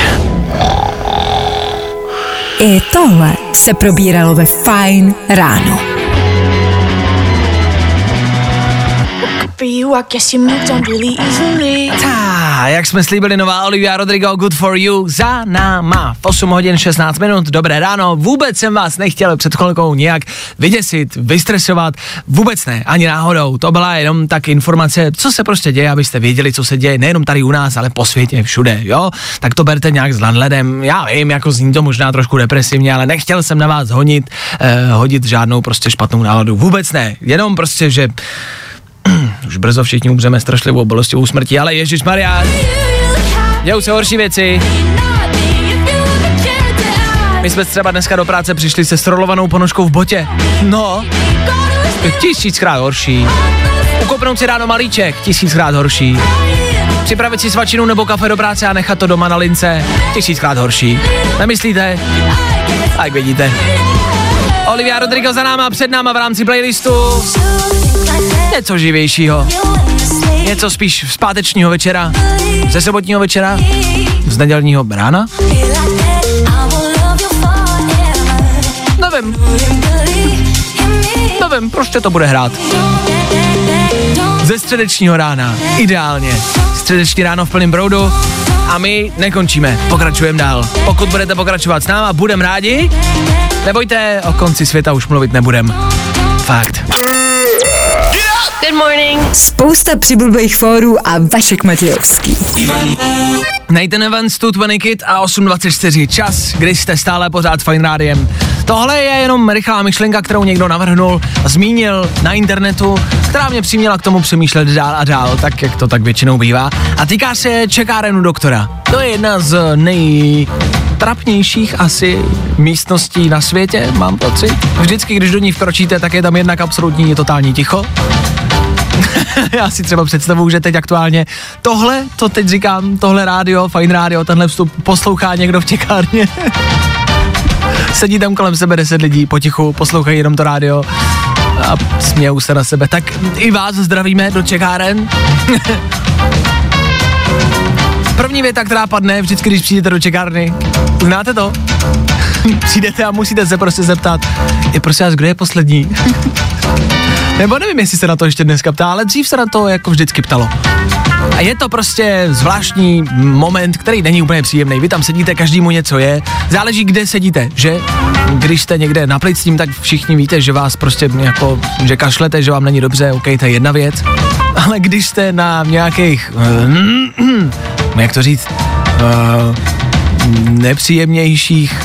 [SPEAKER 2] I tohle se probíralo ve Fine ráno.
[SPEAKER 1] A jak jsme slíbili, nová Olivia Rodrigo, Good for You, za náma. V 8 hodin 16 minut, dobré ráno. Vůbec jsem vás nechtěl před chvilkou nějak vyděsit, vystresovat, vůbec ne, ani náhodou. To byla jenom tak informace, co se prostě děje, abyste věděli, co se děje, nejenom tady u nás, ale po světě, všude, jo? Tak to berte nějak s nadhledem. Já vím, jako zní to možná trošku depresivně, ale nechtěl jsem na vás honit, eh, hodit žádnou prostě špatnou náladu. Vůbec ne, jenom prostě, že už brzo všichni umřeme strašlivou bolestivou smrtí, ale Ježíš Maria, dějou se horší věci. My jsme třeba dneska do práce přišli se strolovanou ponožkou v botě. No, tisíckrát horší. Ukopnout si ráno malíček, tisíckrát horší. Připravit si svačinu nebo kafe do práce a nechat to doma na lince, tisíckrát horší. Nemyslíte? Tak vidíte. Olivia Rodrigo za náma, před náma v rámci playlistu. Něco živějšího. Něco spíš z pátečního večera, ze sobotního večera, z nedělního rána. Nevím. Nevím, prostě to bude hrát. Ze středečního rána, ideálně. Středeční ráno v plném proudu a my nekončíme, pokračujeme dál. Pokud budete pokračovat s náma, budem rádi. Nebojte, o konci světa už mluvit nebudem. Fakt.
[SPEAKER 5] Good morning.
[SPEAKER 2] Spousta přibulbých fórů a Vašek Matějovský.
[SPEAKER 1] Nathan Evans, tu 20 Kid a 8.24 čas, kdy jste stále pořád Fine Rádiem. Tohle je jenom rychlá myšlenka, kterou někdo navrhnul a zmínil na internetu, která mě přiměla k tomu přemýšlet dál a dál, tak jak to tak většinou bývá. A týká se čekárenu doktora. To je jedna z nejtrapnějších asi místností na světě, mám pocit. Vždycky, když do ní vkročíte, tak je tam jednak absolutní totální ticho. Já si třeba představuju, že teď aktuálně tohle, to teď říkám, tohle rádio, fajn rádio, tenhle vstup poslouchá někdo v čekárně. Sedí tam kolem sebe deset lidí, potichu, poslouchají jenom to rádio a smějou se na sebe. Tak i vás zdravíme do čekáren. První věta, která padne vždycky, když přijdete do čekárny. Znáte to? Přijdete a musíte se prostě zeptat, je prosím vás, kdo je poslední? Nebo nevím, jestli se na to ještě dneska ptá, ale dřív se na to jako vždycky ptalo. A je to prostě zvláštní moment, který není úplně příjemný. Vy tam sedíte, každému něco je. Záleží, kde sedíte, že? Když jste někde na plicním, tak všichni víte, že vás prostě jako, že kašlete, že vám není dobře, ok, to je jedna věc. Ale když jste na nějakých, jak to říct, uh, nepříjemnějších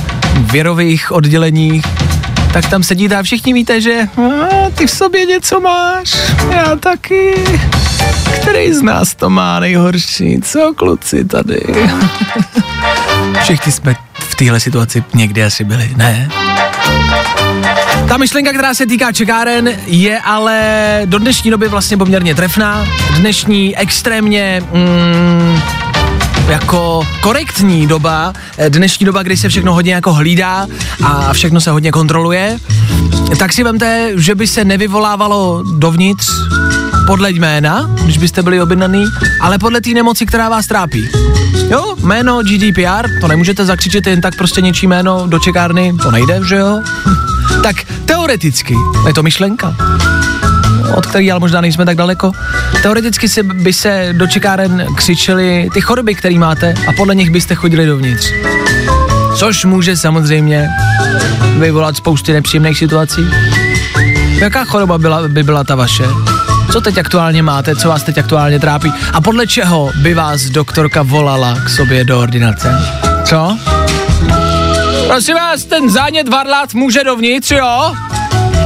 [SPEAKER 1] virových odděleních, tak tam sedíte a všichni víte, že ty v sobě něco máš, já taky. Který z nás to má nejhorší, co kluci tady? Všichni jsme v téhle situaci někdy asi byli, ne? Ta myšlenka, která se týká čekáren, je ale do dnešní doby vlastně poměrně trefná. Dnešní extrémně mm, jako korektní doba, eh, dnešní doba, kdy se všechno hodně jako hlídá a všechno se hodně kontroluje, tak si vemte, že by se nevyvolávalo dovnitř podle jména, když byste byli objednaný, ale podle té nemoci, která vás trápí. Jo, jméno GDPR, to nemůžete zakřičet jen tak prostě něčí jméno do čekárny, to nejde, že jo? tak teoreticky, je to myšlenka, od který ale možná nejsme tak daleko. Teoreticky si, by se do čekáren křičeli ty choroby, které máte a podle nich byste chodili dovnitř. Což může samozřejmě vyvolat spousty nepříjemných situací. Jaká choroba byla, by byla ta vaše? Co teď aktuálně máte, co vás teď aktuálně trápí a podle čeho by vás doktorka volala k sobě do ordinace? Co? Prosím vás, ten zánět varlat může dovnitř, jo?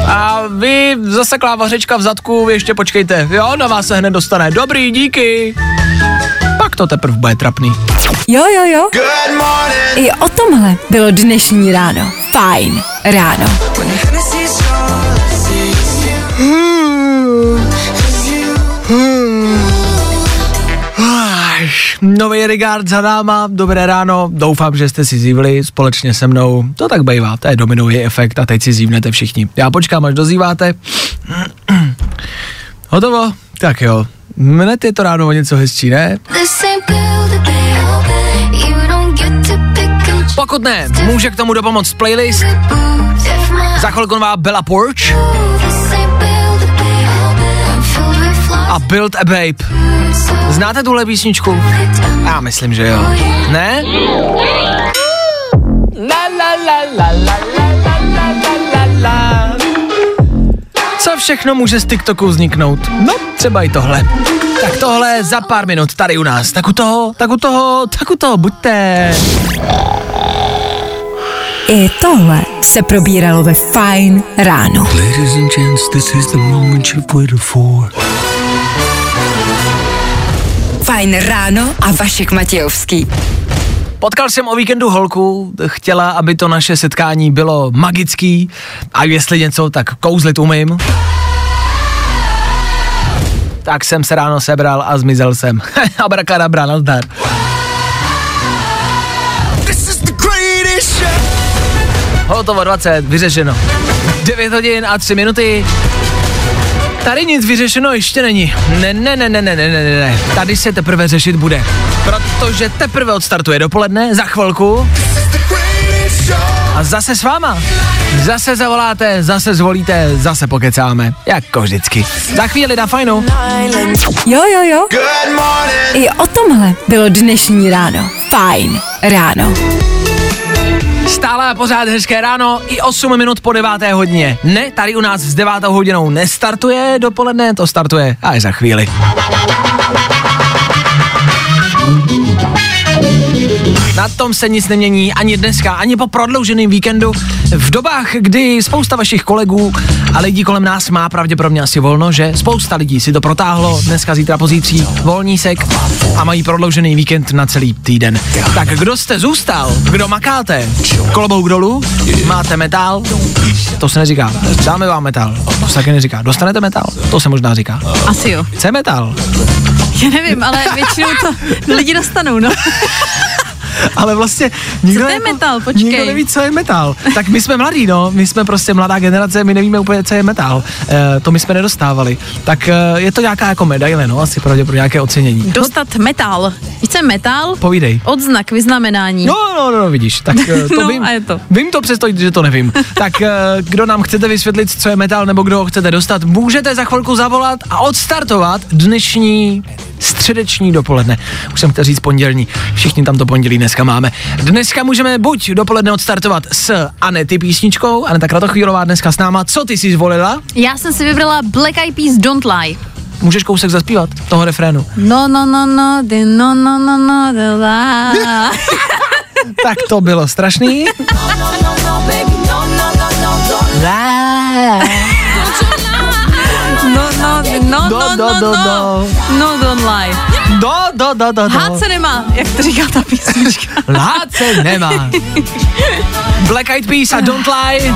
[SPEAKER 1] A vy zaseklá vařečka v zadku, vy ještě počkejte, jo, na vás se hned dostane. Dobrý, díky. Pak to teprve bude trapný.
[SPEAKER 2] Jo, jo, jo. I o tomhle bylo dnešní ráno. Fajn ráno.
[SPEAKER 1] Nový regard za náma, dobré ráno, doufám, že jste si zívli společně se mnou, to tak bývá, to je dominový efekt a teď si zívnete všichni. Já počkám, až dozýváte. Hotovo? Tak jo, hned je to ráno o něco hezčí, ne? Pokud ne, může k tomu dopomoct playlist. Za chvilku nová Bella Porch a Build a Babe. Znáte tuhle písničku? Já myslím, že jo. Ne? Co všechno může z TikToku vzniknout? No, třeba i tohle. Tak tohle za pár minut tady u nás. Tak u toho, tak u toho, tak u toho, buďte.
[SPEAKER 2] I tohle se probíralo ve Fine ráno.
[SPEAKER 10] Ladies and gents, this is the moment you've waited for.
[SPEAKER 2] Fajn ráno a Vašek Matějovský.
[SPEAKER 1] Potkal jsem o víkendu holku, chtěla, aby to naše setkání bylo magický a jestli něco, tak kouzlit umím. Tak jsem se ráno sebral a zmizel jsem. Abrakadabra, nazdar. Hotovo 20, vyřešeno. 9 hodin a 3 minuty. Tady nic vyřešeno ještě není. Ne, ne, ne, ne, ne, ne, ne, ne. Tady se teprve řešit bude. Protože teprve odstartuje dopoledne, za chvilku. A zase s váma. Zase zavoláte, zase zvolíte, zase pokecáme. Jako vždycky. Za chvíli na fajnu.
[SPEAKER 2] Jo, jo, jo. I o tomhle bylo dnešní ráno. Fajn ráno.
[SPEAKER 1] Stále a pořád hezké ráno, i 8 minut po 9. hodině. Ne, tady u nás s 9. hodinou nestartuje dopoledne, to startuje až za chvíli. Na tom se nic nemění ani dneska, ani po prodlouženém víkendu. V dobách, kdy spousta vašich kolegů a lidí kolem nás má pravděpodobně asi volno, že spousta lidí si to protáhlo dneska, zítra, pozítří, volnísek a mají prodloužený víkend na celý týden. Tak kdo jste zůstal, kdo makáte, klobouk dolů, máte metal, to se neříká, dáme vám metal, to se taky neříká, dostanete metal, to se možná říká.
[SPEAKER 6] Asi jo.
[SPEAKER 1] Chce metal,
[SPEAKER 6] Já nevím, ale většinou to lidi dostanou, no.
[SPEAKER 1] Ale vlastně nikdo,
[SPEAKER 6] Co to je
[SPEAKER 1] jako-
[SPEAKER 6] metal? Počkej.
[SPEAKER 1] nikdo neví, co je metal. Tak my jsme mladí, no, my jsme prostě mladá generace, my nevíme úplně, co je metal. E, to my jsme nedostávali. Tak e, je to nějaká jako medaile, no, asi pravděpodobně nějaké ocenění.
[SPEAKER 6] Dostat metal. Chce metal?
[SPEAKER 1] Povídej.
[SPEAKER 6] Odznak, vyznamenání.
[SPEAKER 1] No, no, no, vidíš, tak e, to
[SPEAKER 6] No,
[SPEAKER 1] vím.
[SPEAKER 6] a je to.
[SPEAKER 1] Vím to přesto, že to nevím. tak e, kdo nám chcete vysvětlit, co je metal, nebo kdo ho chcete dostat, můžete za chvilku zavolat a odstartovat dnešní středeční dopoledne. Už jsem chtěl říct pondělní, všichni tam to pondělí dneska máme. Dneska můžeme buď dopoledne odstartovat s Anety písničkou, Aneta Kratochvílová dneska s náma. Co ty jsi zvolila?
[SPEAKER 6] Já jsem si vybrala Black Eyed Peas Don't Lie.
[SPEAKER 1] Můžeš kousek zaspívat toho refrénu.
[SPEAKER 6] No, no, no, no, the no, no, no, no, the lie.
[SPEAKER 1] tak to bylo strašný.
[SPEAKER 6] No, no, no,
[SPEAKER 1] Do,
[SPEAKER 6] no,
[SPEAKER 1] do,
[SPEAKER 6] no,
[SPEAKER 1] do,
[SPEAKER 6] no, no, don't lie.
[SPEAKER 1] Do, do, do, do, do.
[SPEAKER 6] Hád se nemá, jak to říká ta písnička.
[SPEAKER 1] Lhát se nemá. Black Eyed Peas a Don't Lie.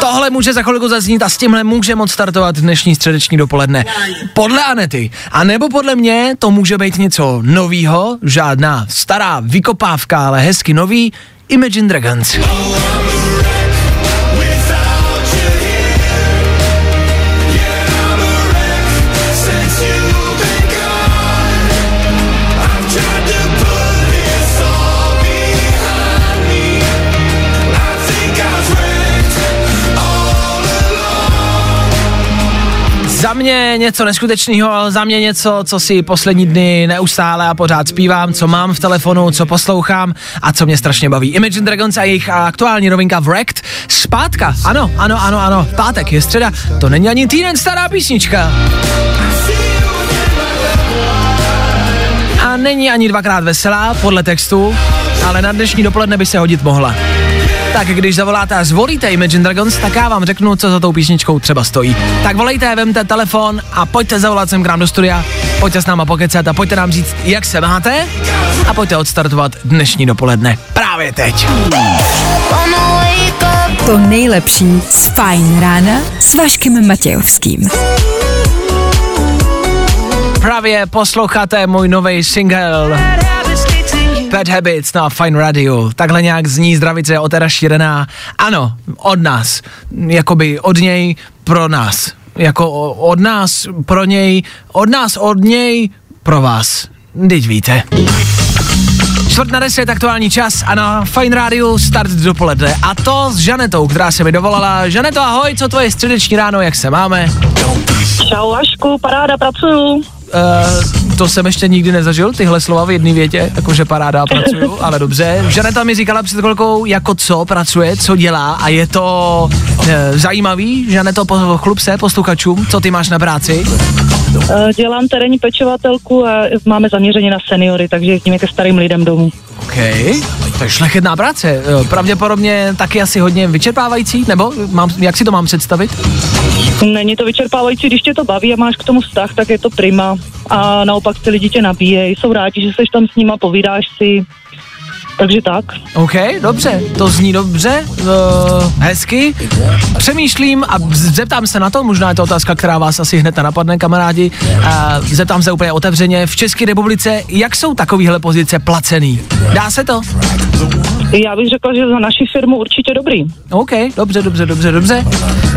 [SPEAKER 1] Tohle může za chvilku zaznít a s tímhle může moc startovat dnešní středeční dopoledne. Podle Anety, a nebo podle mě to může být něco novýho, žádná stará vykopávka, ale hezky nový, Imagine Dragons. Za mě něco neskutečného, ale za mě něco, co si poslední dny neustále a pořád zpívám, co mám v telefonu, co poslouchám a co mě strašně baví. Imagine Dragons a jejich aktuální novinka Wrecked. Zpátka, ano, ano, ano, ano, pátek je středa, to není ani týden stará písnička. A není ani dvakrát veselá, podle textu, ale na dnešní dopoledne by se hodit mohla. Tak když zavoláte a zvolíte Imagine Dragons, tak já vám řeknu, co za tou písničkou třeba stojí. Tak volejte, vemte telefon a pojďte zavolat sem k nám do studia, pojďte s náma pokecat a pojďte nám říct, jak se máte a pojďte odstartovat dnešní dopoledne právě teď.
[SPEAKER 2] To nejlepší z Fajn rána s Vaškem Matějovským.
[SPEAKER 1] Právě posloucháte můj nový single Bad Habits na Fine Radio. Takhle nějak zní zdravice od Era Šírená. Ano, od nás. Jakoby od něj pro nás. Jako od nás pro něj, od nás od něj pro vás. Teď víte. Čtvrt na deset aktuální čas a na Fine Radio start dopoledne. A to s Žanetou, která se mi dovolala. Žaneto, ahoj, co tvoje středeční ráno, jak se máme?
[SPEAKER 7] Čau Vašku, paráda, pracuju.
[SPEAKER 1] Uh, to jsem ještě nikdy nezažil, tyhle slova v jedné větě, jakože paráda pracuju, ale dobře. Žaneta mi říkala před chvilkou, jako co pracuje, co dělá a je to uh, zajímavý. Žaneto, po, chlup se posluchačům, co ty máš na práci?
[SPEAKER 7] Eh, Dělám terénní pečovatelku a máme zaměření na seniory, takže jezdíme ke starým lidem domů.
[SPEAKER 1] OK, to je šlechetná práce. Eh, Pravděpodobně taky asi hodně vyčerpávající, nebo mám, jak si to mám představit?
[SPEAKER 7] Není to vyčerpávající, když tě to baví a máš k tomu vztah, tak je to prima. A naopak ty lidi tě nabíjejí, jsou rádi, že seš tam s nima, povídáš si. Takže tak.
[SPEAKER 1] OK, dobře, to zní dobře, uh, hezky. Přemýšlím a zeptám se na to, možná je to otázka, která vás asi hned napadne, kamarádi. Uh, zeptám se úplně otevřeně, v České republice, jak jsou takovéhle pozice placený? Dá se to?
[SPEAKER 7] Já bych řekla, že za naši firmu určitě dobrý.
[SPEAKER 1] OK, dobře, dobře, dobře, dobře.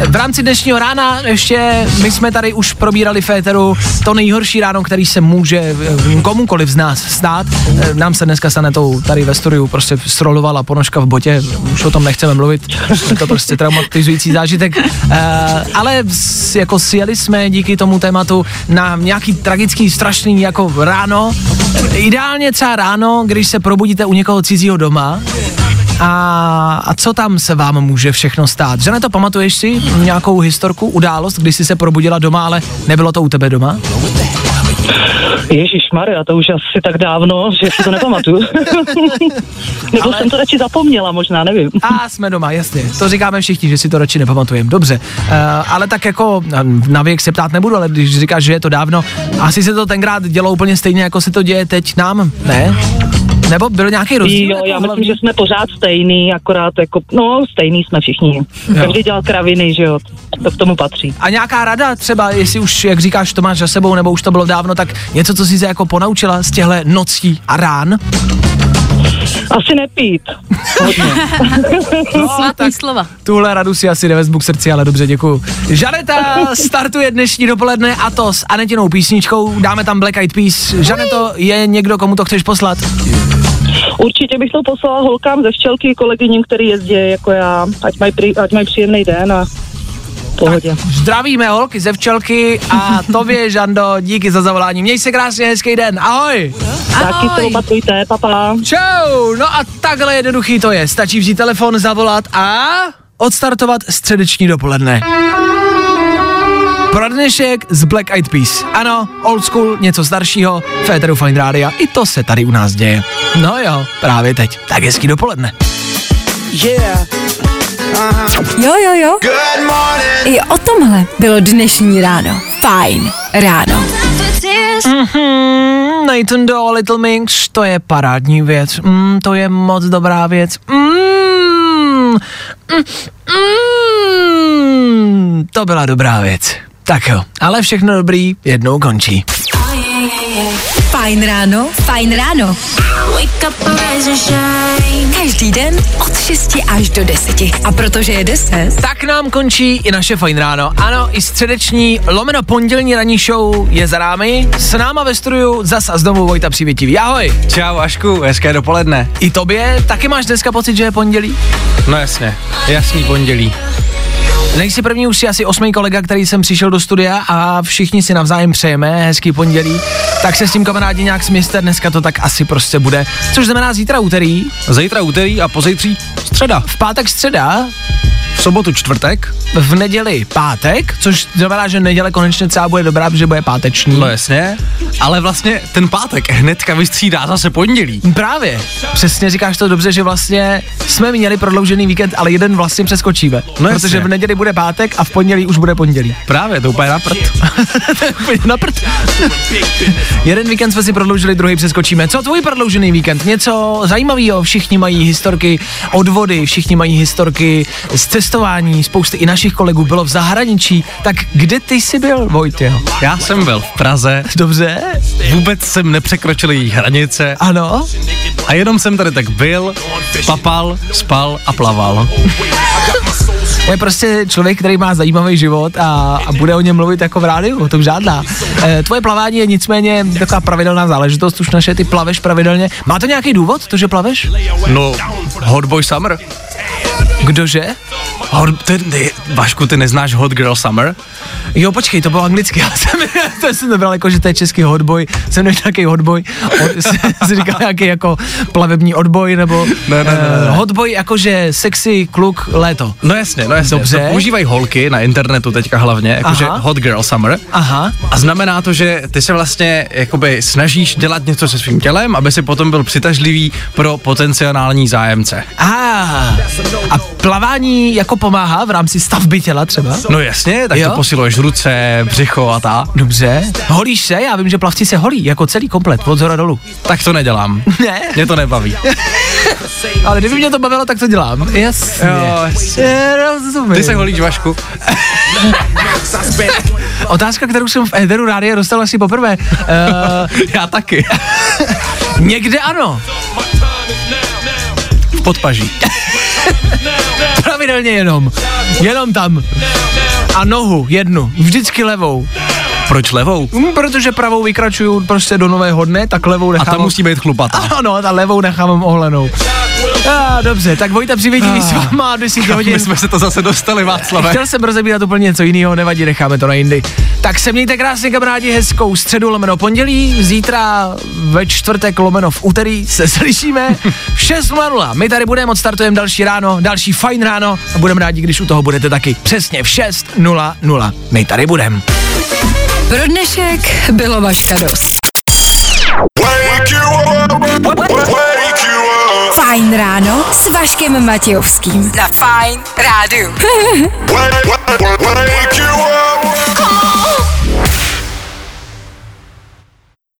[SPEAKER 1] V rámci dnešního rána ještě my jsme tady už probírali Féteru to nejhorší ráno, který se může eh, komukoliv z nás stát. Nám se dneska stane to tady ve studiu prostě strolovala ponožka v botě, už o tom nechceme mluvit, je to prostě traumatizující zážitek. Eh, ale jako sjeli jsme díky tomu tématu na nějaký tragický, strašný jako ráno. Ideálně třeba ráno, když se probudíte u někoho cizího doma, a, a co tam se vám může všechno stát? Že to pamatuješ si nějakou historku, událost, kdy jsi se probudila doma, ale nebylo to u tebe doma?
[SPEAKER 7] Ježíš Maria, to už asi tak dávno, že si to nepamatuju. Nebo
[SPEAKER 1] Ale-
[SPEAKER 7] jsem to radši zapomněla, možná, nevím.
[SPEAKER 1] A jsme doma, jasně. To říkáme všichni, že si to radši nepamatujeme. Dobře. Uh, ale tak jako eh, na věk se ptát nebudu, ale když říkáš, že je to dávno, asi se to tenkrát dělo úplně stejně, jako se to děje teď nám, ne? Nebo byl nějaký rozdíl?
[SPEAKER 7] Jo,
[SPEAKER 1] jako
[SPEAKER 7] já myslím, že jsme pořád stejný, akorát jako, no stejný jsme všichni. Každý dělal kraviny, že jo, to k tomu patří.
[SPEAKER 1] A nějaká rada třeba, jestli už, jak říkáš, to máš za sebou, nebo už to bylo dávno, tak něco, co jsi se jako ponaučila z těchto nocí a rán?
[SPEAKER 7] Asi nepít. Hodně.
[SPEAKER 6] Svatý slova.
[SPEAKER 1] Tuhle radu si asi nevezmu k srdci, ale dobře, děkuju. Žaneta startuje dnešní dopoledne a to s Anetinou písničkou. Dáme tam Black Eyed Peas. Žaneto, je někdo, komu to chceš poslat?
[SPEAKER 7] Určitě bych to poslala holkám ze včelky, kolegyním, který jezdí jako já, ať mají, pri, ať mají příjemný den a pohodě.
[SPEAKER 1] Zdravíme holky ze včelky a tobě, Žando, díky za zavolání. Měj se krásně, hezký den. Ahoj.
[SPEAKER 7] Taky se opatrujte, papa.
[SPEAKER 1] Čau. No a takhle jednoduchý to je. Stačí vzít telefon, zavolat a odstartovat středeční dopoledne. Pro dnešek z Black Eyed Peas. Ano, old school, něco staršího, Féteru Fine Rádia, i to se tady u nás děje. No jo, právě teď. Tak hezký dopoledne.
[SPEAKER 2] Jo, jo, jo. I o tomhle bylo dnešní ráno. Fajn ráno.
[SPEAKER 1] Mm, Nathan Do, Little Minx, to je parádní věc. Mm, to je moc dobrá věc. Mm, mm, mm, to byla dobrá věc. Tak jo, ale všechno dobrý jednou končí.
[SPEAKER 2] Fajn ráno, fajn ráno. Každý den od 6 až do 10. A protože je 10,
[SPEAKER 1] Tak nám končí i naše fajn ráno. Ano, i středeční lomeno pondělní ranní show je za námi. S náma ve studiu zas a znovu Vojta Přivětivý. Ahoj.
[SPEAKER 4] Čau Ašku, hezké dopoledne.
[SPEAKER 1] I tobě taky máš dneska pocit, že je pondělí?
[SPEAKER 4] No jasně, jasný pondělí.
[SPEAKER 1] Nejsi první, už si asi osmý kolega, který jsem přišel do studia a všichni si navzájem přejeme hezký pondělí. Tak se s tím kamarádi nějak směste, dneska to tak asi prostě bude. Což znamená zítra úterý,
[SPEAKER 4] Zítra úterý a pozítří středa.
[SPEAKER 1] v pátek středa,
[SPEAKER 4] V sobotu čtvrtek.
[SPEAKER 1] v neděli pátek, což znamená, že neděle konečně celá bude dobrá, protože bude páteční.
[SPEAKER 4] No jasně. Ale vlastně ten pátek hnedka vystřídá zase pondělí.
[SPEAKER 1] Právě, přesně říkáš to dobře, že vlastně jsme měli prodloužený víkend, ale jeden vlastně přeskočíme.
[SPEAKER 4] No
[SPEAKER 1] protože
[SPEAKER 4] jasně.
[SPEAKER 1] v neděli bude pátek a v pondělí už bude pondělí.
[SPEAKER 4] Právě, to úplně na prd.
[SPEAKER 1] Úplně na prd. Jeden víkend jsme si prodloužili, druhý přeskočíme. Co tvůj prodloužený víkend? Něco zajímavého? Všichni mají historky od vody, všichni mají historky z cestování, spousty i našich kolegů bylo v zahraničí, tak kde ty jsi byl, Vojtěho?
[SPEAKER 11] Já jsem byl v Praze.
[SPEAKER 1] Dobře.
[SPEAKER 11] Vůbec jsem nepřekročil její hranice.
[SPEAKER 1] Ano.
[SPEAKER 11] A jenom jsem tady tak byl, papal, spal a plaval.
[SPEAKER 1] Je prostě člověk, který má zajímavý život a, a bude o něm mluvit jako v rádiu, o tom žádná. E, tvoje plavání je nicméně taková pravidelná záležitost, už naše ty plaveš pravidelně. Má to nějaký důvod, to, že plaveš?
[SPEAKER 11] No, Hot Boy Summer.
[SPEAKER 1] Kdože?
[SPEAKER 11] Hot, ty, ty, Vašku, ty neznáš Hot Girl Summer?
[SPEAKER 1] Jo, počkej, to bylo anglicky, já jsem, to jsem to bral jako, že to je český hotboj, jsem nevěděl nějaký hotboj, jsi říkal nějaký jako plavební odboj, nebo
[SPEAKER 11] Ne, ne, ne, ne.
[SPEAKER 1] Uh, hotboj jakože sexy kluk léto.
[SPEAKER 11] No jasně, no jasně.
[SPEAKER 1] Dobře.
[SPEAKER 11] To používají holky na internetu teďka hlavně, jakože. Hot Girl Summer.
[SPEAKER 1] Aha.
[SPEAKER 11] A znamená to, že ty se vlastně jakoby snažíš dělat něco se svým tělem, aby si potom byl přitažlivý pro potenciální zájemce.
[SPEAKER 1] A, a plavání jako pomáhá v rámci stavby těla třeba?
[SPEAKER 11] No jasně, tak
[SPEAKER 1] Jo?
[SPEAKER 11] to posiluješ ruce, břicho a ta.
[SPEAKER 1] Dobře. Holíš se? Já vím, že plavci se holí, jako celý komplet, od zhora dolů.
[SPEAKER 11] Tak to nedělám.
[SPEAKER 1] Ne?
[SPEAKER 11] Mě to nebaví.
[SPEAKER 1] Ale kdyby mě to bavilo, tak to dělám. Jasně.
[SPEAKER 11] Jo, jasně.
[SPEAKER 1] Rozumím.
[SPEAKER 11] Ty se holíš, Vašku?
[SPEAKER 1] Otázka, kterou jsem v Ederu rádia dostal asi poprvé. Uh,
[SPEAKER 11] Já taky.
[SPEAKER 1] někde ano.
[SPEAKER 11] V podpaží.
[SPEAKER 1] Pravidelně jenom. Jenom tam. A nohu, jednu. Vždycky levou.
[SPEAKER 11] Proč levou?
[SPEAKER 1] Hm, protože pravou vykračuju prostě do nového dne, tak levou
[SPEAKER 11] A
[SPEAKER 1] nechám.
[SPEAKER 11] ta musí být chlupatá.
[SPEAKER 1] Ano, ta levou nechám ohlenou. A, dobře, tak Vojta přivědí mi s váma 10 hodin.
[SPEAKER 11] My jsme se to zase dostali, Václave.
[SPEAKER 1] Chtěl jsem rozebírat úplně něco jiného, nevadí, necháme to na jindy. Tak se mějte krásně, kamarádi, hezkou středu lomeno pondělí, zítra ve čtvrtek lomeno v úterý se slyšíme v 6.00. My tady budeme, odstartujeme další ráno, další fajn ráno a budeme rádi, když u toho budete taky. Přesně v 6.00. My tady budeme.
[SPEAKER 2] Pro dnešek bylo vaša dost. Fajn ráno s Vaškem Matějovským. Na Fajn rádu.